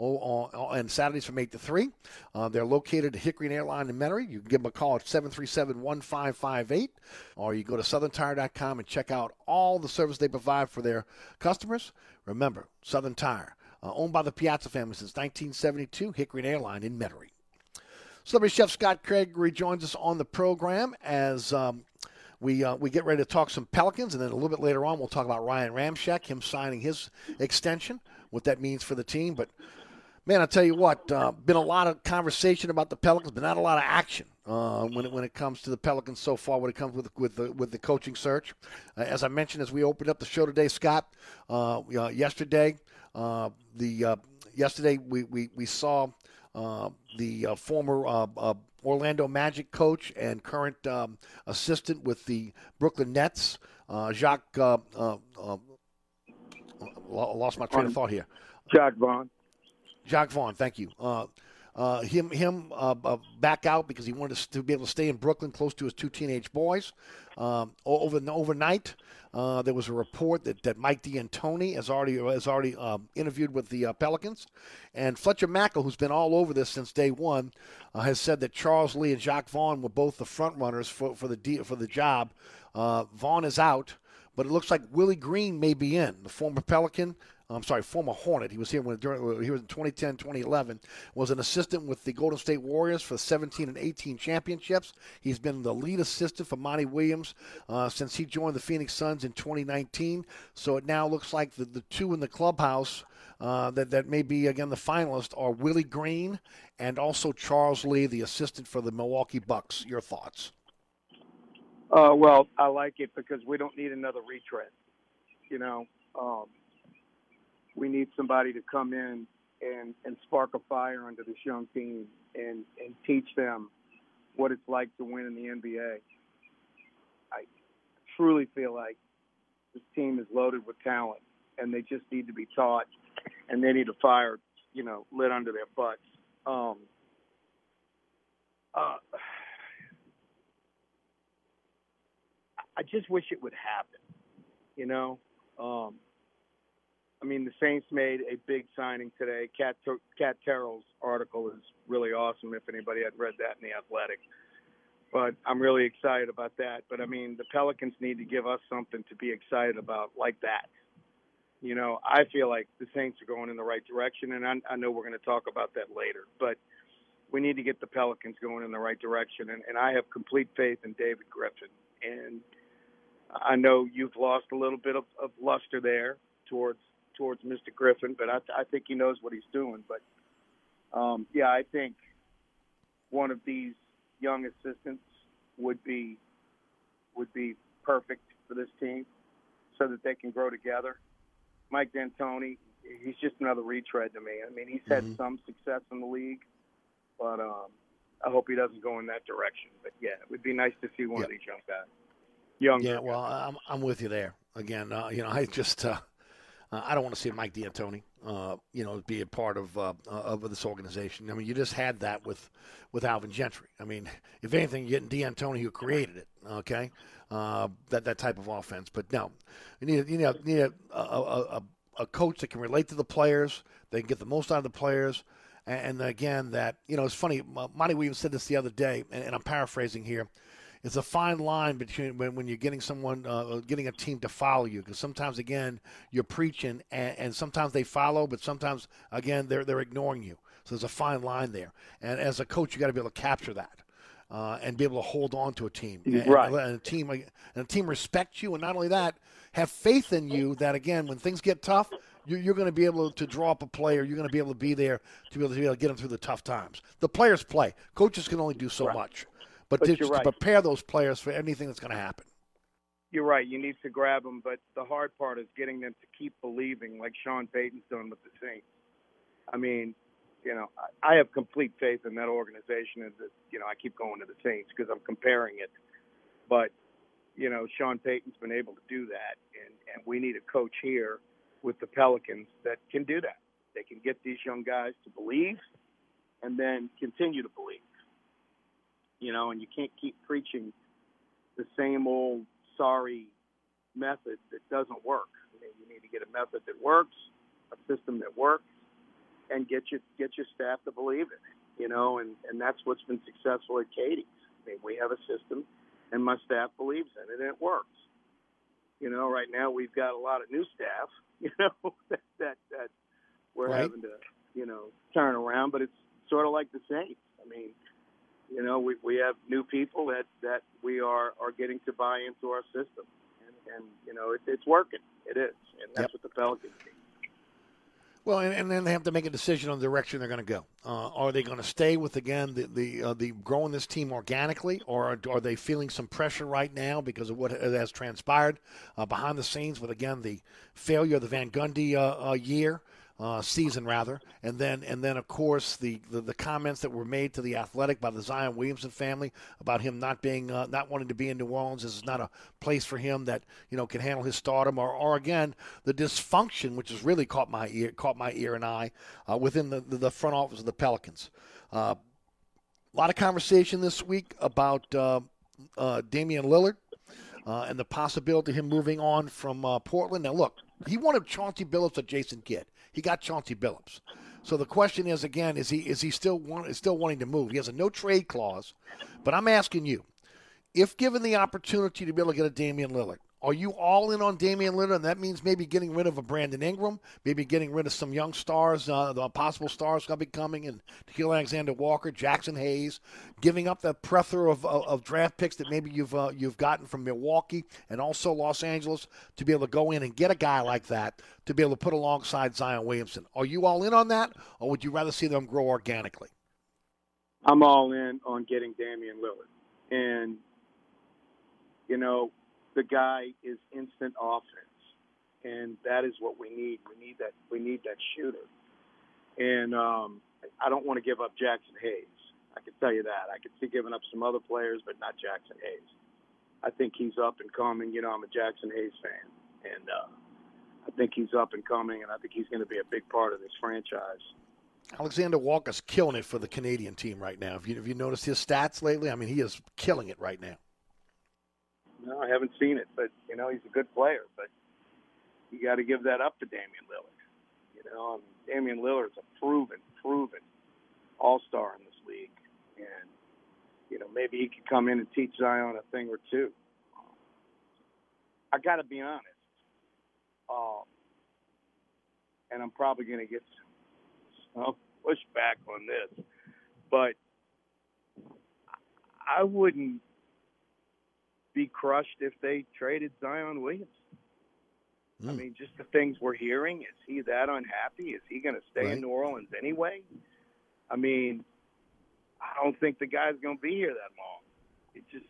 6 and Saturdays from 8 to 3. Uh, they're located at Hickory and Airline in Metairie. You can give them a call at 737-1558 or you go to southerntire.com and check out all the service they provide for their customers. Remember, Southern Tire, uh, owned by the Piazza family since 1972, Hickory and Airline in Metairie. Celebrity Chef Scott Craig rejoins us on the program as um, we uh, we get ready to talk some Pelicans, and then a little bit later on, we'll talk about Ryan Ramczyk, him signing his extension, what that means for the team. But man, I tell you what, uh, been a lot of conversation about the Pelicans, but not a lot of action uh, when it when it comes to the Pelicans so far. When it comes with with the with the coaching search, uh, as I mentioned as we opened up the show today, Scott, uh, yesterday, uh, the yesterday we, we we saw the former Orlando Magic coach and current um, assistant with the Brooklyn Nets, uh, Jacque. Uh, uh, uh lost my train of thought here. Jacque Vaughn. Jacque Vaughn, thank you. Uh, uh, him him back out because he wanted to be able to stay in Brooklyn, close to his two teenage boys. Um, over overnight, uh, there was a report that, that Mike D'Antoni has already has already um, interviewed with the uh, Pelicans, and Fletcher Mackel, who's been all over this since day one, uh, has said that Charles Lee and Jacque Vaughn were both the front runners for, for the for the job. Uh, Vaughn is out, but it looks like Willie Green may be in. The former Pelican I'm sorry, former Hornet. He was here when during he was in 2010, 2011. Was an assistant with the Golden State Warriors for the 17 and 18 championships. He's been the lead assistant for Monty Williams uh, since he joined the Phoenix Suns in 2019. So it now looks like the, the two in the clubhouse uh, that that may be again the finalists are Willie Green and also Charles Lee, the assistant for the Milwaukee Bucks. Your thoughts? Uh, well, I like it because we don't need another retread. You know, um, we need somebody to come in and, and spark a fire under this young team and, and teach them what it's like to win in the NBA. I truly feel like this team is loaded with talent and they just need to be taught and they need a fire, you know, lit under their butts. Um, uh, I just wish it would happen, you know. Um, I mean, the Saints made a big signing today. Cat Cat Terrell's article is really awesome. If anybody had read that in the Athletic, but I'm really excited about that. But I mean, the Pelicans need to give us something to be excited about, like that. You know, I feel like the Saints are going in the right direction, and I, I know we're going to talk about that later. But we need to get the Pelicans going in the right direction, and, and I have complete faith in David Griffin. And I know you've lost a little bit of, of luster there towards towards Mr. Griffin, but I, I think he knows what he's doing. But um, yeah, I think one of these young assistants would be would be perfect for this team, so that they can grow together. Mike D'Antoni, he's just another retread to me. I mean, he's had mm-hmm. some success in the league, but um, I hope he doesn't go in that direction. But yeah, it would be nice to see one yeah. of these young guys. Young. Yeah, well, I'm I'm with you there. Again, uh, you know, I just uh, uh, I don't want to see Mike D'Antoni, uh, you know, be a part of uh, uh, of this organization. I mean, you just had that with with Alvin Gentry. I mean, if anything, you're getting D'Antoni who created it. Okay, uh, that that type of offense. But no, you need you need, need a, a, a, a coach that can relate to the players. They can get the most out of the players. And, and again, that you know, it's funny. Monty Williams said this the other day, and, and I'm paraphrasing here it's a fine line between when, when you're getting someone, uh, getting a team to follow you. Because sometimes, again, you're preaching, and, and, sometimes they follow, but sometimes, again, they're they're ignoring you. So there's a fine line there, and as a coach, you got to be able to capture that. Uh, and be able to hold on to a team, and, Right. and, a team, and a team respect you, and not only that, have faith in you. That again, when things get tough, you're, you're going to be able to draw up a player. You're going to be able to be there to be able to, be able to get them through the tough times. The players play. Coaches can only do so Right. much, but, But to, you're to prepare those players for anything that's going to happen. You're right. You need to grab them, but the hard part is getting them to keep believing, like Sean Payton's done with the Saints. I mean, you know, I, I have complete faith in that organization. And that, you know, I keep going to the Saints because I'm comparing it, but you know, Sean Payton's been able to do that, and and we need a coach here with the Pelicans that can do that. They can get these young guys to believe, and then continue to believe. You know, and you can't keep preaching the same old sorry method that doesn't work. I mean, you need to get a method that works, a system that works, and get your get your staff to believe it. You know, and and that's what's been successful at Katie's. I mean, we have a system, and my staff believes in it, and it works. You know, right now we've got a lot of new staff. [laughs] You know, that that, that we're Right. having to you know turn around, but it's sort of like the Saints. I mean, you know, we we have new people that that we are are getting to buy into our system, and, and you know, it, it's working. It is, and that's what the Pelicans do. Well, and, and then they have to make a decision on the direction they're going to go. Uh, are they going to stay with again the the, uh, the growing this team organically, or are, are they feeling some pressure right now because of what has transpired uh, behind the scenes with again the failure of the Van Gundy uh, uh, year? Uh, season rather, and then and then of course the, the, the comments that were made to the Athletic by the Zion Williamson family about him not being uh, not wanting to be in New Orleans. This is not a place for him that you know can handle his stardom, or, or again the dysfunction, which has really caught my ear caught my ear and eye uh, within the, the front office of the Pelicans. Uh, a lot of conversation this week about uh, uh, Damian Lillard and the possibility of him moving on from Portland. Now, look, he wanted Chauncey Billups or Jason Kidd. He got Chauncey Billups. So the question is again: Is he is he still want, is still wanting to move? He has a no trade clause, but I'm asking you, if given the opportunity to be able to get a Damian Lillard, are you all in on Damian Lillard? And that means maybe getting rid of a Brandon Ingram, maybe getting rid of some young stars, uh, the possible stars going to be coming, and Shaquille Alexander Walker, Jaxson Hayes, giving up that plethora of, of, of draft picks that maybe you've uh, you've gotten from Milwaukee and also Los Angeles to be able to go in and get a guy like that to be able to put alongside Zion Williamson. Are you all in on that, or would you rather see them grow organically? I'm all in on getting Damian Lillard, and you know, the guy is instant offense, and that is what we need. We need that. We need that shooter, and um, I don't want to give up Jaxson Hayes. I can tell you that. I could see giving up some other players, but not Jaxson Hayes. I think he's up and coming. You know, I'm a Jaxson Hayes fan, and uh, I think he's up and coming, and I think he's going to be a big part of this franchise. Alexander Walker's killing it for the Canadian team right now. Have you, have you noticed his stats lately? I mean, he is killing it right now. No, I haven't seen it, but you know he's a good player. But you got to give that up to Damian Lillard. You know, I mean, Damian Lillard's a proven, proven All Star in this league, and you know maybe he could come in and teach Zion a thing or two. I got to be honest, um, and I'm probably going to get some pushback on this, but I wouldn't be crushed if they traded Zion Williams. I mean, just the things we're hearing. Is he that unhappy? Is he going to stay Right. in New Orleans anyway? I mean, I don't think the guy's going to be here that long. It just,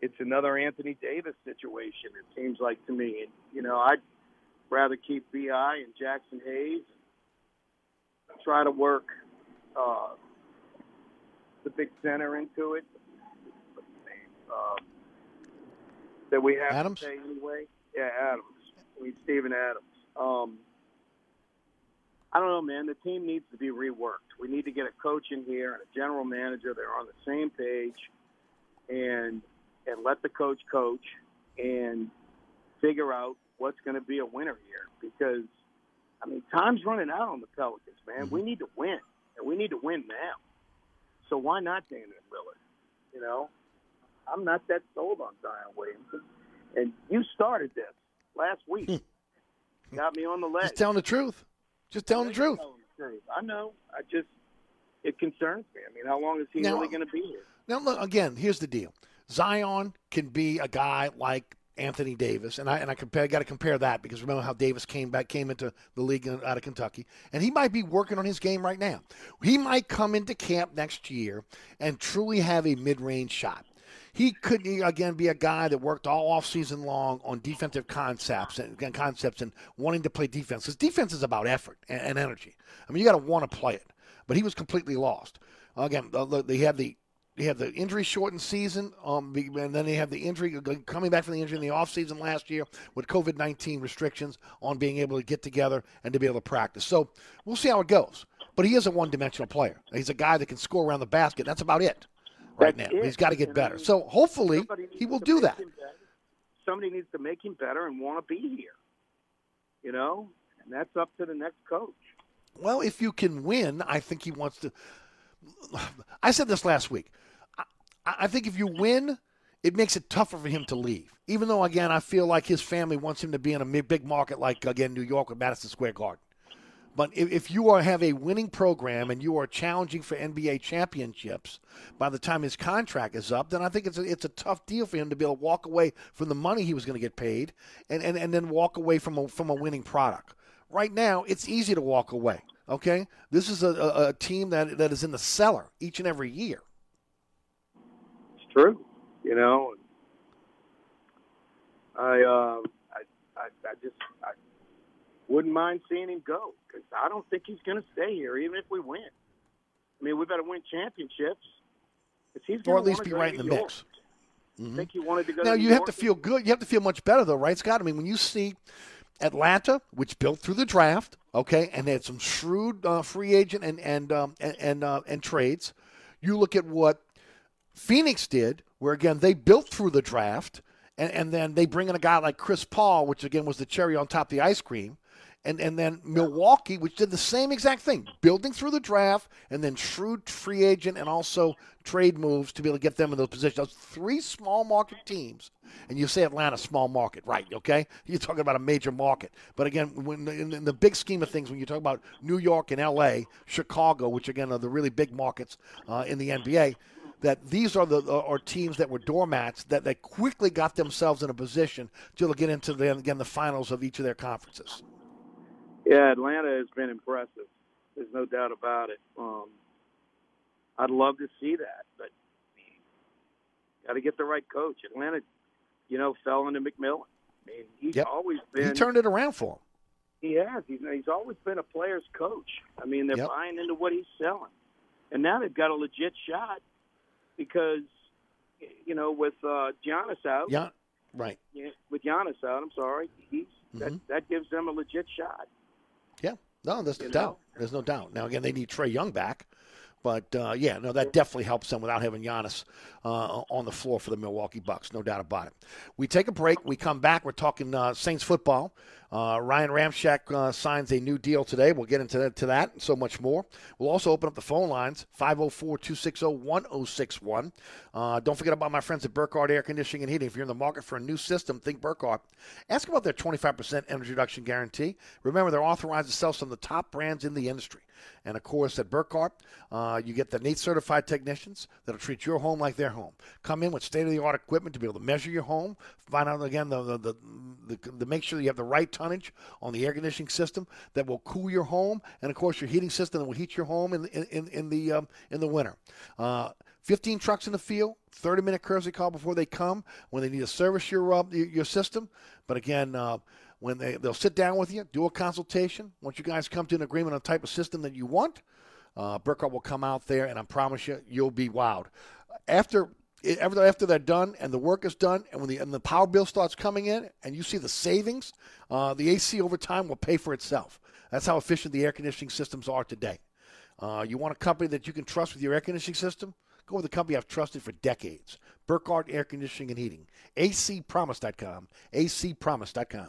it's another Anthony Davis situation. It seems like to me, and you know, I'd rather keep Bi and Jaxson Hayes. Try to work uh, the big center into it. Uh, that we have Adams? to say anyway. Yeah, Adams. I mean, Steven Adams. Um, I don't know, man. The team needs to be reworked. We need to get a coach in here and a general manager. They're on the same page, and and let the coach coach and figure out what's going to be a winner here. Because I mean, time's running out on the Pelicans, man. We need to win, and we need to win now. So why not Damian Lillard? You know, I'm not that sold on Zion Williamson. And you started this last week. Hmm. Got me on the ledge. Just telling the truth. Just telling the truth. The truth. I know. I just it concerns me. I mean, how long is he Now- really going to be here? Now, look again. Here's the deal: Zion can be a guy like Anthony Davis, and I and I compare. Got to compare that because remember how Davis came back, came into the league out of Kentucky, and he might be working on his game right now. He might come into camp next year and truly have a mid-range shot. He could again be a guy that worked all off season long on defensive concepts and and concepts and wanting to play defense. Because defense is about effort and, and energy. I mean, you got to want to play it. But he was completely lost. Again, they had the they had the injury shortened season, um, and then they had the injury coming back from the injury in the offseason last year with COVID nineteen restrictions on being able to get together and to be able to practice. So we'll see how it goes. But he is a one dimensional player. He's a guy that can score around the basket. That's about it right That's now. it. He's got to get And better. So hopefully he will do that. Somebody needs to make him better and want to be here. You know, and that's up to the next coach. Well, if you can win, I think he wants to. I said this last week. I, I think if you win, it makes it tougher for him to leave. Even though, again, I feel like his family wants him to be in a big market like, again, New York or Madison Square Garden. But if, if you are have a winning program and you are challenging for NBA championships by the time his contract is up, then I think it's a, it's a tough deal for him to be able to walk away from the money he was going to get paid and, and, and then walk away from a, from a winning product. Right now, it's easy to walk away. Okay, this is a, a, a team that that is in the cellar each and every year. It's true. You know, I, uh, I, I, I just, I wouldn't mind seeing him go because I don't think he's going to stay here, even if we win. I mean, we better win championships. he's or at least be right in the York. mix. Mhm. I think he wanted to go. Now to you have to feel good. You have to feel much better, though, right, Scott? I mean, when you see Atlanta, which built through the draft, okay, and they had some shrewd uh, free agent and and um, and and, uh, and trades. You look at what Phoenix did, where again they built through the draft, and, and then they bring in a guy like Chris Paul, which again was the cherry on top of the ice cream. And, and then Milwaukee, which did the same exact thing, building through the draft, and then shrewd free agent and also trade moves to be able to get them in those positions. Those three small market teams, and you say Atlanta, small market, right? Okay, you're talking about a major market. But again, when in, in the big scheme of things, when you talk about New York and L.A., Chicago, which again are the really big markets uh, in the NBA, that these are the are teams that were doormats that they quickly got themselves in a position to get into the, again the finals of each of their conferences. Yeah, Atlanta has been impressive. There's no doubt about it. Um, I'd love to see that, but got to get the right coach. Atlanta, you know, fell into McMillan. I mean, he's Yep. always been. He turned it around for him. He has. He's, he's always been a player's coach. I mean, they're Yep. buying into what he's selling, and now they've got a legit shot because, you know, with uh, Giannis out, Yeah, right. yeah, with Giannis out, I'm sorry, he's Mhm. that that gives them a legit shot. No, there's no You doubt. know? There's no doubt. Now again, they need Trae Young back, but uh, yeah, no, that definitely helps them without having Giannis uh, on the floor for the Milwaukee Bucks. No doubt about it. We take a break. We come back. We're talking uh, Saints football. Uh, Ryan Ramczyk uh, signs a new deal today. We'll get into that, to that and so much more. We'll also open up the phone lines 504 260 1061. Uh, Don't forget about my friends at Burkhardt Air Conditioning and Heating. If you're in the market for a new system, think Burkhardt. Ask about their 25% energy reduction guarantee. Remember, they're authorized to sell some of the top brands in the industry. And of course, at Burkhardt, uh, you get the NATE certified technicians that'll treat your home like their home. Come in with state of the art equipment to be able to measure your home, find out again the the, the, the, the make sure you have the right tonnage on the air conditioning system that will cool your home, and of course your heating system that will heat your home in in, in, the um, in the winter. Uh, 15 trucks in the field, 30 minute courtesy call before they come when they need to service your uh, your, your system. But again. Uh, when they, they'll sit down with you, do a consultation. Once you guys come to an agreement on the type of system that you want, uh, Burkhardt will come out there, and I promise you, you'll be wowed. After after after they're done and the work is done, and when the and the power bill starts coming in, and you see the savings, uh, the AC over time will pay for itself. That's how efficient the air conditioning systems are today. Uh, you want a company that you can trust with your air conditioning system? Go with a company I've trusted for decades. Burkhardt Air Conditioning and Heating. acpromise.com. acpromise.com.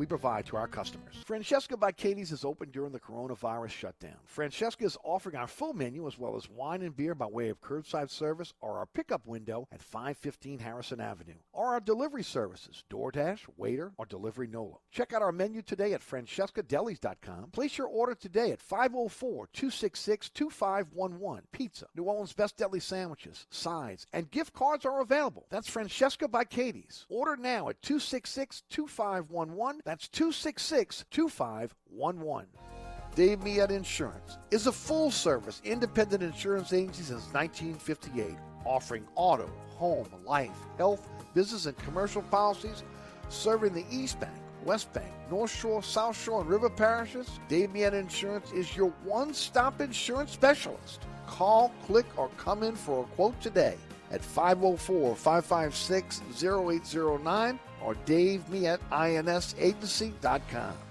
we provide to our customers. Francesca by Katie's is open during the coronavirus shutdown. Francesca is offering our full menu as well as wine and beer by way of curbside service or our pickup window at 515 Harrison Avenue, or our delivery services, DoorDash, Waitr, or Delivery Nola. Check out our menu today at francescadelis.com. Place your order today at 504-266-2511. Pizza, New Orleans Best Deli sandwiches, sides, and gift cards are available. That's Francesca by Katie's. Order now at 266-2511. That's 266-2511. Dave Miet Insurance is a full service independent insurance agency since 1958, offering auto, home, life, health, business, and commercial policies, serving the East Bank, West Bank, North Shore, South Shore, and River parishes. Dave Miet Insurance is your one stop insurance specialist. Call, click, or come in for a quote today at 504 556 0809 or davemietinsagency.com.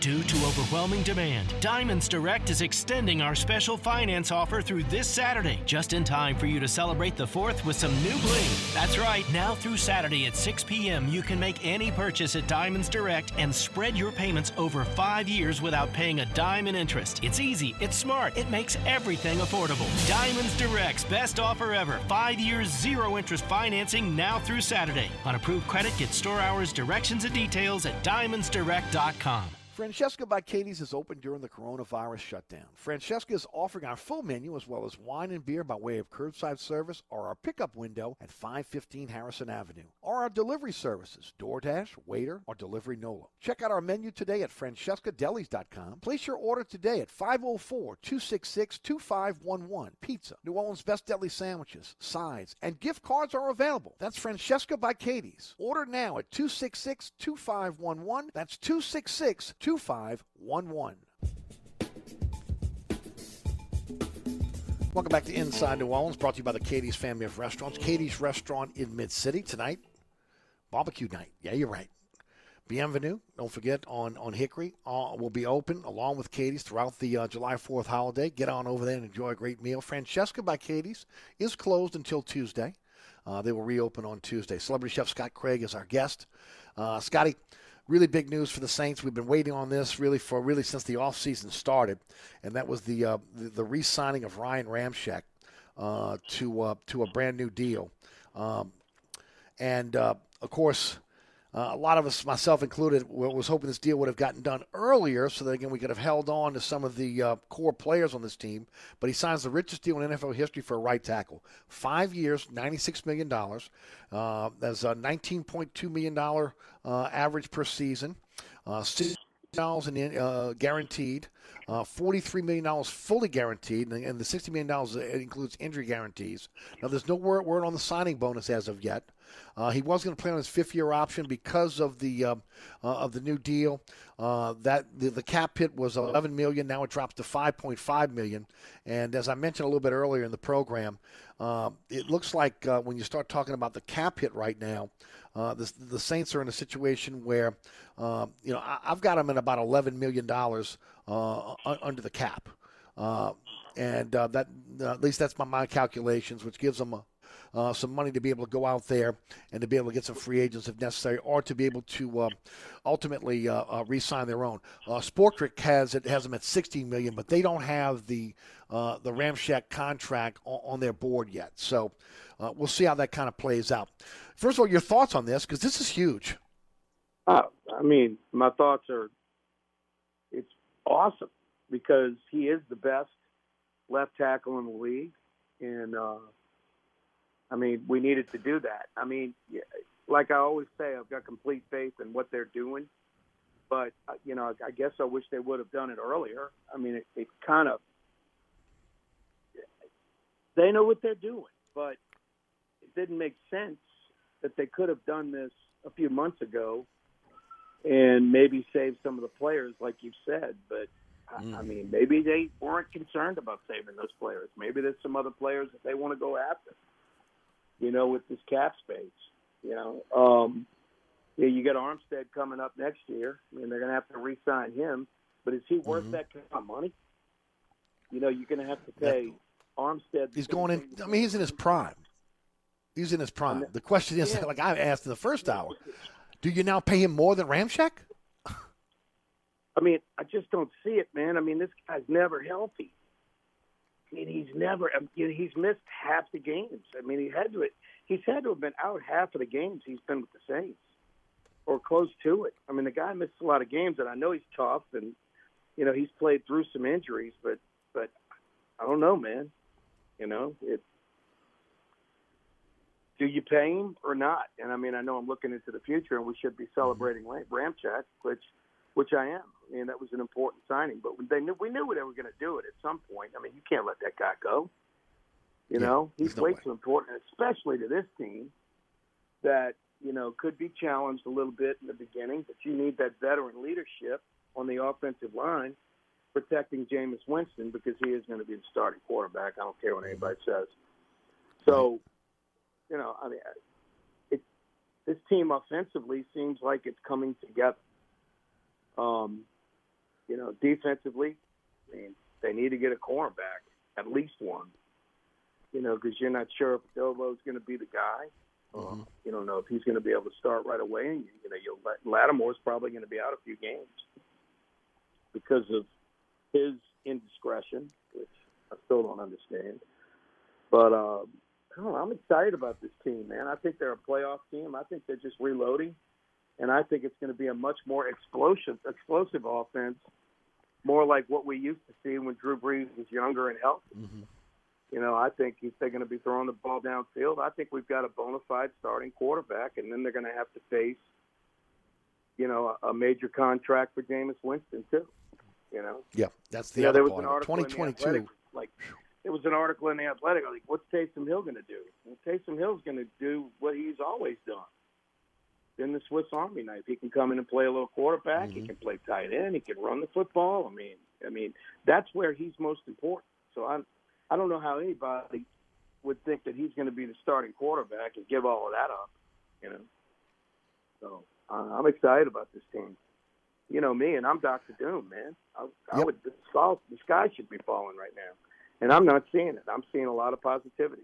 Due to overwhelming demand, Diamonds Direct is extending our special finance offer through this Saturday, just in time for you to celebrate the 4th with some new bling. That's right, now through Saturday at 6 p.m., you can make any purchase at Diamonds Direct and spread your payments over five years without paying a dime in interest. It's easy, it's smart, it makes everything affordable. Diamonds Direct's best offer ever five years, zero interest financing now through Saturday. On approved credit, get store hours, directions, and details at diamondsdirect.com. Francesca by Katie's is open during the coronavirus shutdown. Francesca is offering our full menu as well as wine and beer by way of curbside service or our pickup window at 515 Harrison Avenue, or our delivery services, DoorDash, Waitr, or Delivery Nola. Check out our menu today at francescadelis.com. Place your order today at 504-266-2511. Pizza, New Orleans Best Deli sandwiches, sides, and gift cards are available. That's Francesca by Katie's. Order now at 266-2511. That's 266 2511. Welcome back to Inside New Orleans, brought to you by the Katie's family of restaurants. Katie's Restaurant in Mid City tonight, barbecue night. Yeah, you're right. Bienvenue. Don't forget on on Hickory uh, will be open along with Katie's throughout the uh, July 4th holiday. Get on over there and enjoy a great meal. Francesca by Katie's is closed until Tuesday. Uh, they will reopen on Tuesday. Celebrity chef Scott Craig is our guest. Uh, Scotty, really big news for the Saints. We've been waiting on this really for really since the offseason started, and that was the uh, the, the re-signing of Ryan Ramczyk uh, to uh, to a brand new deal, um, and uh, of course. Uh, a lot of us, myself included, was hoping this deal would have gotten done earlier so that, again, we could have held on to some of the uh, core players on this team. But he signs the richest deal in NFL history for a right tackle. Five years, $96 million. Uh, that's a $19.2 million uh, average per season. Uh, dollars in uh, guaranteed, uh, forty-three million dollars fully guaranteed, and, the sixty million dollars includes injury guarantees. Now, there's no word on the signing bonus as of yet. Uh, he was going to play on his fifth-year option because of the uh, uh, of the new deal. Uh, that the, the, cap hit was 11 million. Now it drops to 5.5 million. And as I mentioned a little bit earlier in the program, uh, it looks like uh, when you start talking about the cap hit right now, the, the Saints are in a situation where you know I, have got them at about 11 million dollars under the cap. and that at least that's my, my calculations, which gives them a uh, some money to be able to go out there and to be able to get some free agents if necessary, or to be able to uh, ultimately uh, re-sign their own. Uh, Spotrac has it has them at 16 million, but they don't have the uh, the Ramczyk contract on, on, their board yet. So uh, we'll see how that kind of plays out. First of all, your thoughts on this because this is huge. Uh, I mean, my thoughts are it's awesome because he is the best left tackle in the league, and uh, I mean, we needed to do that. I mean, like I always say, I've got complete faith in what they're doing, but uh, you know, I guess I wish they would have done it earlier. I mean, it, it kind of they know what they're doing, but it didn't make sense that they could have done this a few months ago and maybe save some of the players, like you said. But mm. I mean, maybe they weren't concerned about saving those players. Maybe there's some other players that they want to go after. You know, with this cap space. You know, um, yeah, you got Armstead coming up next year, I and mean, they're going to have to re-sign him. But is he worth mm-hmm. that kind of money? You know, you're going to have to pay yeah. Armstead. He's going in. I mean, he's in his prime. He's in his prime. The question is, yeah. like I asked in the first hour, do you now pay him more than Ramczyk? [laughs] I mean, I just don't see it, man. I mean, this guy's never healthy. Mean, he's never. Mean, he's missed half the games. I mean, he had to. He's had to have been out half of the games he's been with the Saints, or close to it. I mean, the guy missed a lot of games, and I know he's tough, and you know he's played through some injuries, but but I don't know, man. You know, it do you pay him or not? And I mean, I know I'm looking into the future, and we should be celebrating mm-hmm. Which which I am. Mean, that was an important signing, but they knew we knew they were going to do it at some point. I mean, you can't let that guy go. You yeah, know, he's way too important, especially to this team that you know could be challenged a little bit in the beginning, but you need that veteran leadership on the offensive line protecting Jameis Winston because he is going to be the starting quarterback. I don't care what anybody says. So you know, I mean, it, this team offensively seems like it's coming together. Um, you know, defensively, I mean, they need to get a cornerback, at least one. You know, because you're not sure if Dovo's going to be the guy. Mm-hmm. you don't know if he's going to be able to start right away. And you know, you'll let Lattimore's probably going to be out a few games because of his indiscretion, which I still don't understand. But um, know, I'm excited about this team, man. I think they're a playoff team. I think they're just reloading, and I think it's going to be a much more explosive, explosive offense, more like what we used to see when Drew Brees was younger and healthy. Mm-hmm. You know, I think if they're going to be throwing the ball downfield, I think we've got a bona fide starting quarterback, and then they're going to have to face, you know, a, a major contract for Jameis Winston too. You know. Yeah, that's the know, there was an article 2022. like there was an article in the Athletic like, what's Taysom Hill going to do? Well, Taysom Hill's going to do what he's always done. In the Swiss Army knife, he can come in and play a little quarterback. Mm-hmm. He can play tight end. He can run the football. I mean, I mean that's where he's most important. So I, I don't know how anybody would think that he's going to be the starting quarterback and give all of that up. You know, so uh, I'm excited about this team. You know me, and I'm Doctor Doom, man. I, I would the sky, the sky should be falling right now and I'm not seeing it. I'm seeing a lot of positivity.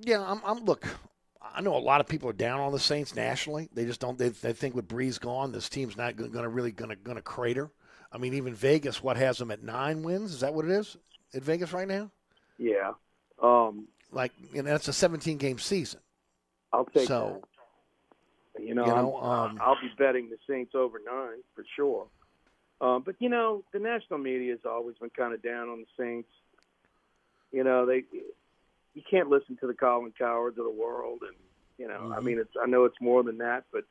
Yeah, I'm. I'm look. I know a lot of people are down on the Saints nationally. They just don't. They, they think with Brees gone, this team's not going to really going to going to crater. I mean, even Vegas, what has them at nine wins? Is that what it is at Vegas right now? Yeah. Um, like, you know, that's a 17 game season. I'll take so, that. You know, you know um, I'll be betting the Saints over nine for sure. Um, but you know, the national media has always been kind of down on the Saints. You know, they you can't listen to the Colin Cowherds of the world, and you know, mm-hmm. I mean, it's I know it's more than that, but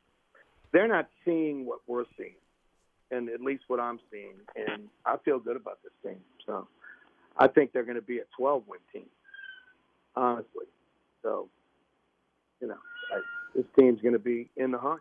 they're not seeing what we're seeing, and at least what I'm seeing, and I feel good about this team. So, I think they're going to be a 12 win team, honestly. So, you know, I, this team's going to be in the hunt.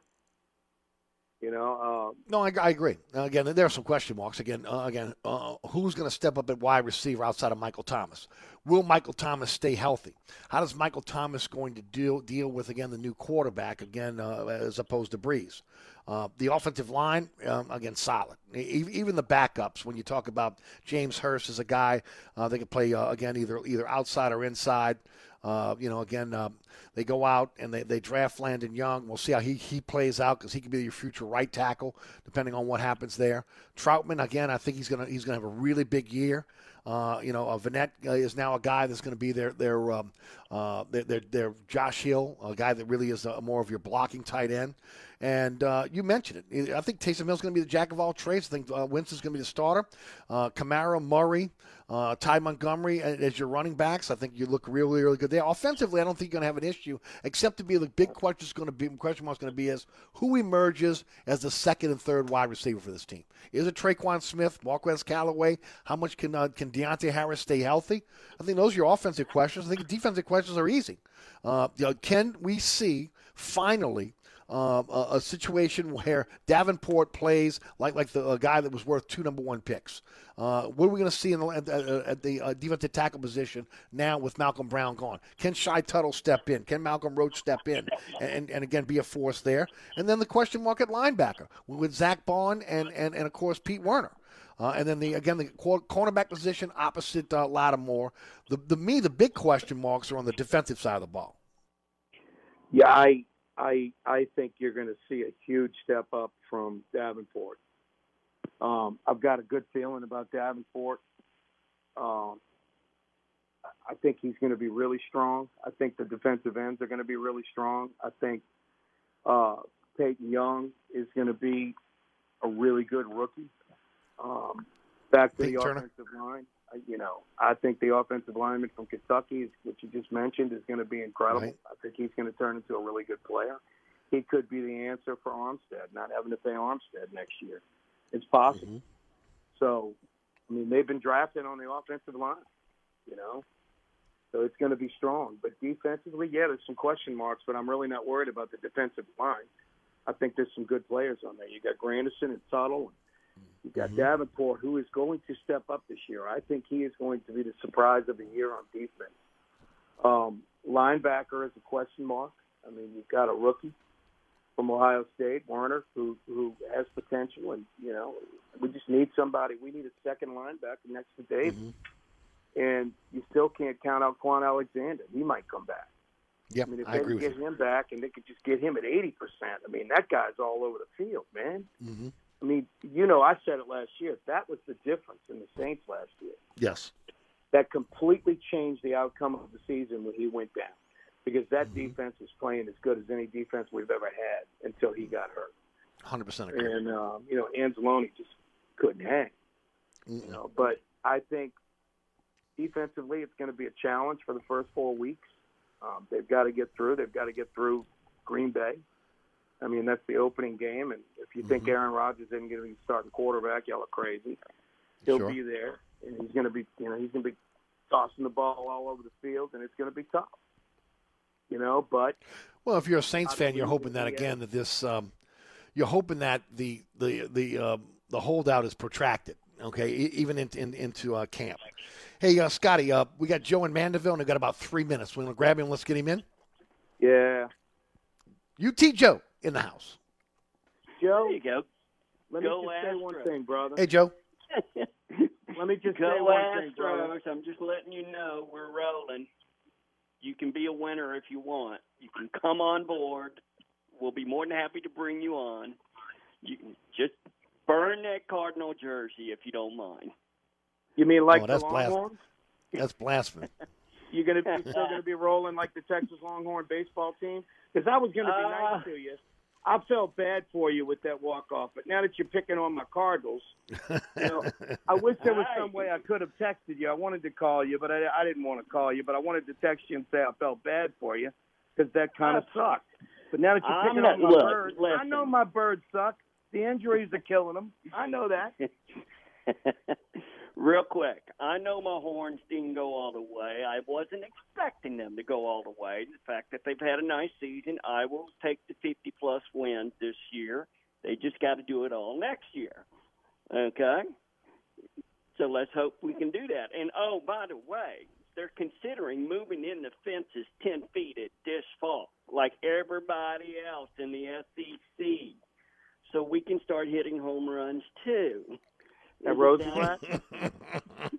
You know. Um, no, I, I agree. Uh, again, there are some question marks. Again, uh, again, uh, who's going to step up at wide receiver outside of Michael Thomas? Will Michael Thomas stay healthy? How does Michael Thomas going to deal deal with again the new quarterback again uh, as opposed to Brees? Uh, the offensive line um, again solid. Even the backups. When you talk about James Hurst as a guy, uh, they can play again either either outside or inside. Uh, you know, again, um, they go out and they, they draft Landon Young. We'll see how he, he plays out because he could be your future right tackle, depending on what happens there. Trautman, again, I think he's gonna he's gonna have a really big year. Uh, you know, uh, Vannett uh, is now a guy that's going to be their their, um, uh, their, their their Josh Hill, a guy that really is uh, more of your blocking tight end. And uh, you mentioned it. I think Taysom Hill's going to be the jack of all trades. I think uh, Winston's going to be the starter. Uh, Kamara, Murray, uh, Ty Montgomery as your running backs. I think you look really, really good there. Offensively, I don't think you're going to have an issue, except to be the big question is going to be question mark is going to be is who emerges as the second and third wide receiver for this team. Is it Tre'Quan Smith, Marquez Callaway? How much can uh, can Deonte Harris stay healthy? I think those are your offensive questions. I think defensive questions are easy. Uh, you know, can we see finally? Um, a, a, situation [laughs] where Davenport plays like like the guy that was worth two number one picks. Uh, what are we going to see in the, at, at the uh, defensive tackle position now with Malcom Brown gone? Can Shy Tuttle step in? Can Malcolm Roach step in and, and again be a force there? And then the question mark at linebacker with Zack Baun and, and, and of course Pete Werner. Uh, and then the again the cornerback position opposite uh, Lattimore. The, the me the big question marks are on the defensive side of the ball. Yeah, I I I think you're going to see a huge step up from Davenport. Um, I've got a good feeling about Davenport. Um, I think he's going to be really strong. I think the defensive ends are going to be really strong. I think uh, Peyton Young is going to be a really good rookie. Um, back to Pete the Turner. offensive line, you know, I think the offensive lineman from Kentucky, which you just mentioned, is going to be incredible. Right. I think he's going to turn into a really good player. He could be the answer for Armstead, not having to pay Armstead next year. It's possible. Mm-hmm. So, I mean, they've been drafted on the offensive line, you know, so it's going to be strong. But defensively, yeah, there's some question marks, but I'm really not worried about the defensive line. I think there's some good players on there. You got Granderson and Tuttle. And you got Davenport, who is going to step up this year. I think he is going to be the surprise of the year on defense. Um, linebacker is a question mark. I mean, you've got a rookie from Ohio State, Werner, who who has potential, and you know, we just need somebody. We need a second linebacker next to Davis, and you still can't count out Kwon Alexander. He might come back. Yep, I mean, if I they agree with get him back, and they could just get him at eighty percent. I mean, that guy's all over the field, man. Mm-hmm. I mean, you know, I said it last year. That was the difference in the Saints last year. Yes. That completely changed the outcome of the season when he went down, because that Mm-hmm. defense was playing as good as any defense we've ever had until he got hurt. Hundred percent agree. And um, you know, Anzalone just couldn't hang. You know, but I think defensively, it's going to be a challenge for the first four weeks. Um, they've got to get through. They've got to get through Green Bay. I mean, that's the opening game, and if you think Aaron Rodgers isn't going to be starting quarterback, y'all are crazy. He'll Sure. be there, and he's going to be, you know, he's going to be tossing the ball all over the field, and it's going to be tough. You know, but Well, if you're a Saints fan, you're hoping that again that this, um, you're hoping that the the the um, the holdout is protracted. Okay, even into in, into uh, camp. Hey, uh, Scotty, uh, we got Joe in Mandeville, and we've got about three minutes. We're gonna grab him. Let's get him in. yeah, UT Joe in the house. Joe. There you go. Let Go me just say one thing, brother. Hey, Joe. [laughs] Let me just Go say one thing, brother. I'm just letting you know we're rolling. You can be a winner if you want. You can come on board. We'll be more than happy to bring you on. You can just burn that Cardinal jersey if you don't mind. You mean like oh, the that's blasphemy. Longhorns? [laughs] That's blasphemy. [laughs] You're gonna be still gonna be rolling like the Texas Longhorn baseball team? Because I was gonna be Uh, nice to you. I felt bad for you with that walk off, but now that you're picking on my Cardinals, you know, I wish there was some way I could have texted you. I wanted to call you, but I, I didn't want to call you. But I wanted to text you and say I felt bad for you because that kind of sucked. But now that you're picking not- on my look, birds, I know my birds suck. The injuries are killing them. I know that. [laughs] Real quick, I know my horns didn't go all the way. I wasn't expecting them to go all the way. The fact that they've had a nice season, I will take the 50 plus wins this year. They just got to do it all next year. Okay? So let's hope we can do that. And oh, by the way, they're considering moving in the fences 10 feet at this fall, like everybody else in the SEC. So we can start hitting home runs too. At Isn't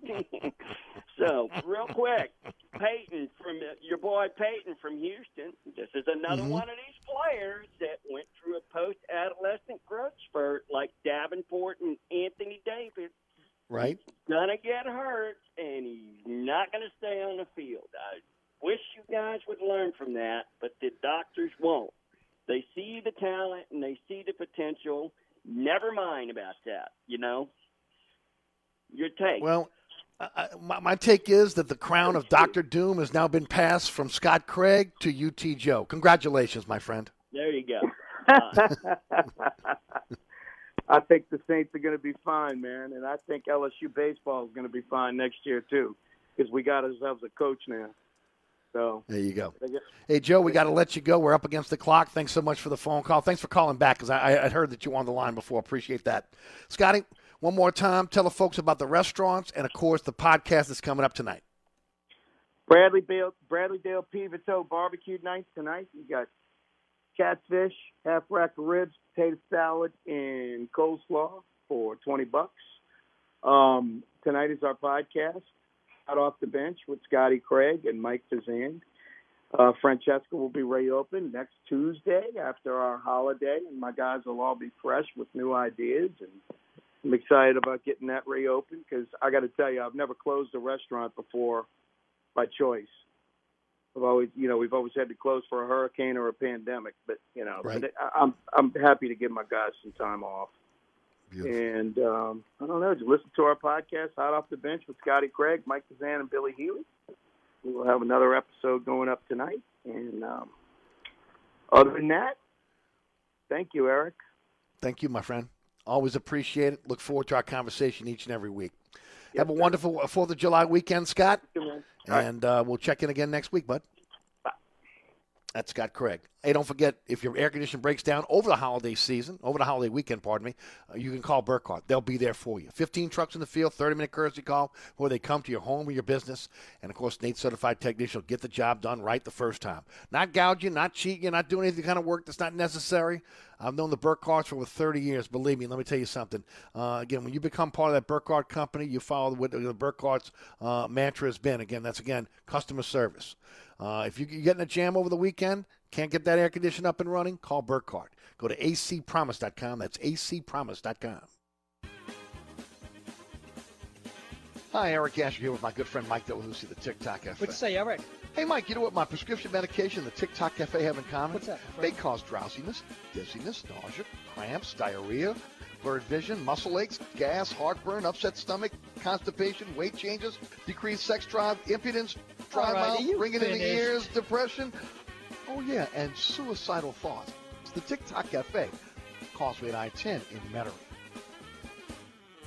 [laughs] [laughs] so, real quick, Payton from uh, your boy Payton from Houston. This is another Mhm. one of these players that went through a post-adolescent growth spurt like Davenport and Anthony Davis. Right? he's Gonna get hurt, and he's not gonna stay on the field. I wish you guys would learn from that, but the doctors won't. They see the talent and they see the potential. Never mind about that. You know. Your take. Well, I, I- my, my take is that the crown of Doctor Doom has now been passed from Scott Craig to UT Joe. Congratulations, my friend. There you go. Uh, [laughs] I think the Saints are going to be fine, man, and I think LSU baseball is going to be fine next year too, because we got ourselves a coach now. So There you go. Hey, Joe, we got to let you go. We're up against the clock. Thanks so much for the phone call. Thanks for calling back because I, I heard that you were on the line before. Appreciate that. Scotty, one more time, tell the folks about the restaurants and, of course, the podcast that's coming up tonight. Bradley Dale, Bradley Dale Pivotal barbecue night tonight. You got catfish, half rack of ribs, potato salad, and coleslaw for twenty bucks. Um, tonight is our podcast, Out Off the Bench with Scotty Craig and Mike Fazan. Uh, Francesca will be reopened next Tuesday after our holiday, and my guys will all be fresh with new ideas. And I'm excited about getting that reopened because I got to tell you, I've never closed a restaurant before by choice. I've always, you know, we've always had to close for a hurricane or a pandemic, but you know, Right. I'm I'm happy to give my guys some time off. And um, I don't know, just listen to our podcast, Hot Off the Bench with Scotty Craig, Mike Kazan, and Billy Healy. We will have another episode going up tonight. And um, other than that, thank you, Eric. Thank you, my friend. Always appreciate it. Look forward to our conversation each and every week. Have a wonderful Fourth of July weekend, Scott. And uh, we'll check in again next week, bud. Bye. That's Scott Craig. Hey, don't forget if your air condition breaks down over the holiday season, over the holiday weekend, pardon me, uh, you can call Burkhardt. They'll be there for you. 15 trucks in the field, 30 minute courtesy call, where they come to your home or your business. And of course, NATE certified technician will get the job done right the first time. Not gouging, not cheating, not doing any kind of work that's not necessary. I've known the Burkhardts for over 30 years. Believe me, let me tell you something. Uh, again, when you become part of that Burkhardt company, you follow what the Burkhardt's uh, mantra has been. Again, that's again customer service. Uh, if you- you're getting a jam over the weekend, can't get that air conditioner up and running, call Burkhardt. Go to acpromise.com. That's acpromise.com. Hi, Eric Asher here with my good friend Mike Delahousie, the TikTok Cafe. What'd you say, Eric? Hey, Mike, you know what my prescription medication and the TikTok Cafe have in common? What's that, They cause drowsiness, dizziness, nausea, cramps, diarrhea, blurred vision, muscle aches, gas, heartburn, upset stomach, constipation, weight changes, decreased sex drive, impotence, dry mouth, ringing in the ears, depression. Oh, yeah, and suicidal thoughts. It's the TikTok Cafe, Causeway I-10 in Metairie.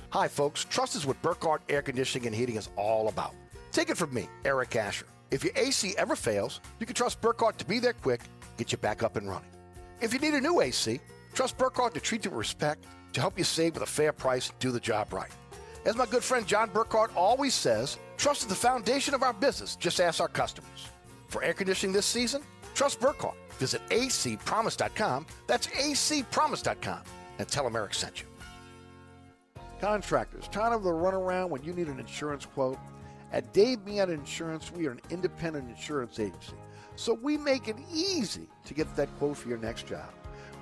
Hi, folks. Trust is what Burkhardt Air Conditioning and Heating is all about. Take it from me, Eric Asher. If your AC ever fails, you can trust Burkhardt to be there quick, get you back up and running. If you need a new AC, trust Burkhardt to treat you with respect, to help you save with a fair price, do the job right. As my good friend John Burkhardt always says, trust is the foundation of our business. Just ask our customers. For air conditioning this season, trust Burkhardt. Visit acpromise.com. That's acpromise.com. And tell them Eric sent you. Contractors, tired of the runaround when you need an insurance quote? At Dave Miet Insurance, we are an independent insurance agency, so we make it easy to get that quote for your next job.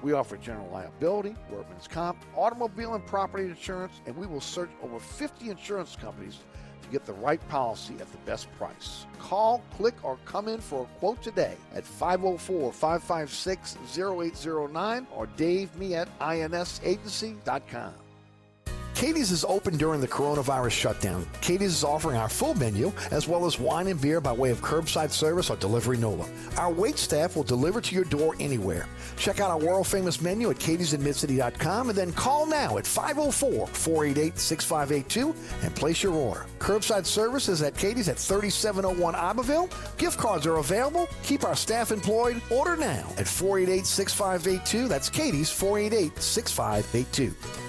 We offer general liability, workman's comp, automobile and property insurance, and we will search over 50 insurance companies to get the right policy at the best price. Call, click, or come in for a quote today at 504 556 0809 or Dave me at insagency.com. Katie's is open during the coronavirus shutdown. Katie's is offering our full menu as well as wine and beer by way of curbside service or delivery NOLA. Our wait staff will deliver to your door anywhere. Check out our world famous menu at katie'sinmidcity.com and then call now at 504 488 6582 and place your order. Curbside service is at Katie's at 3701 Iberville. Gift cards are available. Keep our staff employed. Order now at 488 6582. That's Katie's 488 6582.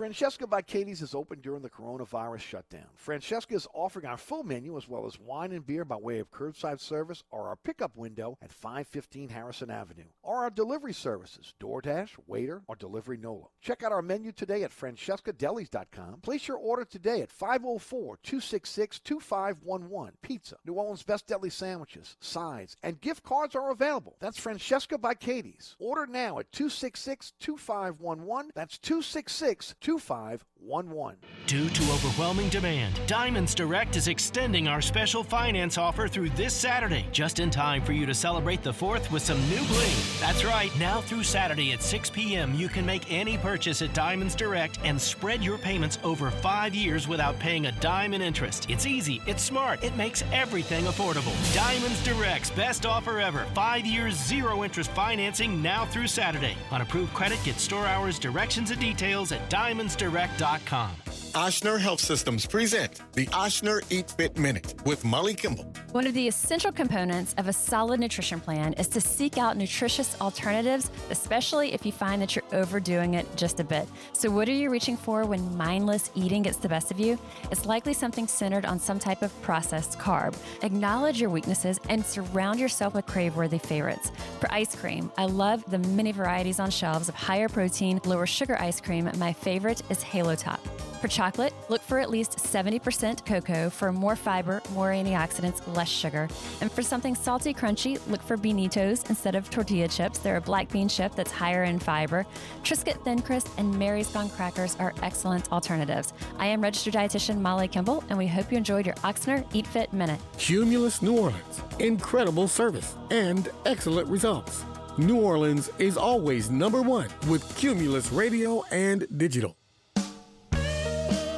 Francesca by Katie's is open during the coronavirus shutdown. Francesca is offering our full menu as well as wine and beer by way of curbside service or our pickup window at 515 Harrison Avenue, or our delivery services, DoorDash, Waitr, or Delivery Nola. Check out our menu today at francescadelis.com. Place your order today at 504-266-2511. Pizza, New Orleans Best Deli sandwiches, sides, and gift cards are available. That's Francesca by Katie's. Order now at 266-2511. That's 266 Two five. 2511. Due to overwhelming demand, Diamonds Direct is extending our special finance offer through this Saturday, just in time for you to celebrate the 4th with some new bling. That's right, now through Saturday at 6 p.m., you can make any purchase at Diamonds Direct and spread your payments over five years without paying a dime in interest. It's easy, it's smart, it makes everything affordable. Diamonds Direct's best offer ever five years, zero interest financing now through Saturday. On approved credit, get store hours, directions, and details at diamondsdirect.com. Indeed.com. Ochsner Health Systems present the Ochsner Eat Fit Minute with Molly Kimball. One of the essential components of a solid nutrition plan is to seek out nutritious alternatives, especially if you find that you're overdoing it just a bit. So, what are you reaching for when mindless eating gets the best of you? It's likely something centered on some type of processed carb. Acknowledge your weaknesses and surround yourself with crave worthy favorites. For ice cream, I love the many varieties on shelves of higher protein, lower sugar ice cream. My favorite is Halo Top. For chocolate, look for at least 70% cocoa for more fiber, more antioxidants, less sugar. And for something salty, crunchy, look for Beanitos instead of tortilla chips. They're a black bean chip that's higher in fiber. Triscuit Thin Crisp and Mary's Gone crackers are excellent alternatives. I am registered dietitian Molly Kimball, and we hope you enjoyed your Ochsner Eat Fit Minute. Cumulus New Orleans. Incredible service and excellent results. New Orleans is always number one with Cumulus Radio and Digital.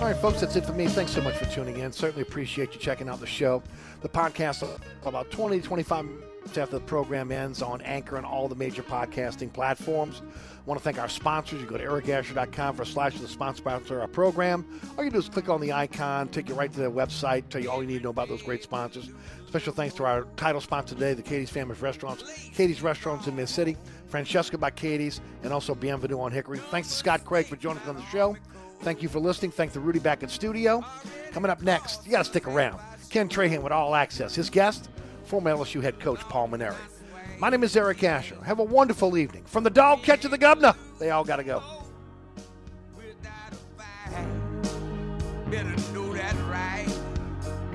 All right, folks, that's it for me. Thanks so much for tuning in. Certainly appreciate you checking out the show. The podcast about 20 to 25 minutes after the program ends on Anchor and all the major podcasting platforms. I want to thank our sponsors. You go to ericasher.com for slash the sponsor our program. All you do is click on the icon, take you right to their website, tell you all you need to know about those great sponsors. Special thanks to our title sponsor today, the Katie's Famous Restaurants, Katie's Restaurants in Mid City, Francesca by Katie's, and also Bienvenue on Hickory. Thanks to Scott Craig for joining us on the show. Thank you for listening. Thank the Rudy back in studio. Coming up next, you got to stick around. Ken Trahan with All Access. His guest, former LSU head coach Paul Mainieri. My name is Eric Asher. Have a wonderful evening. From the dog catch to the governor, they all got to go.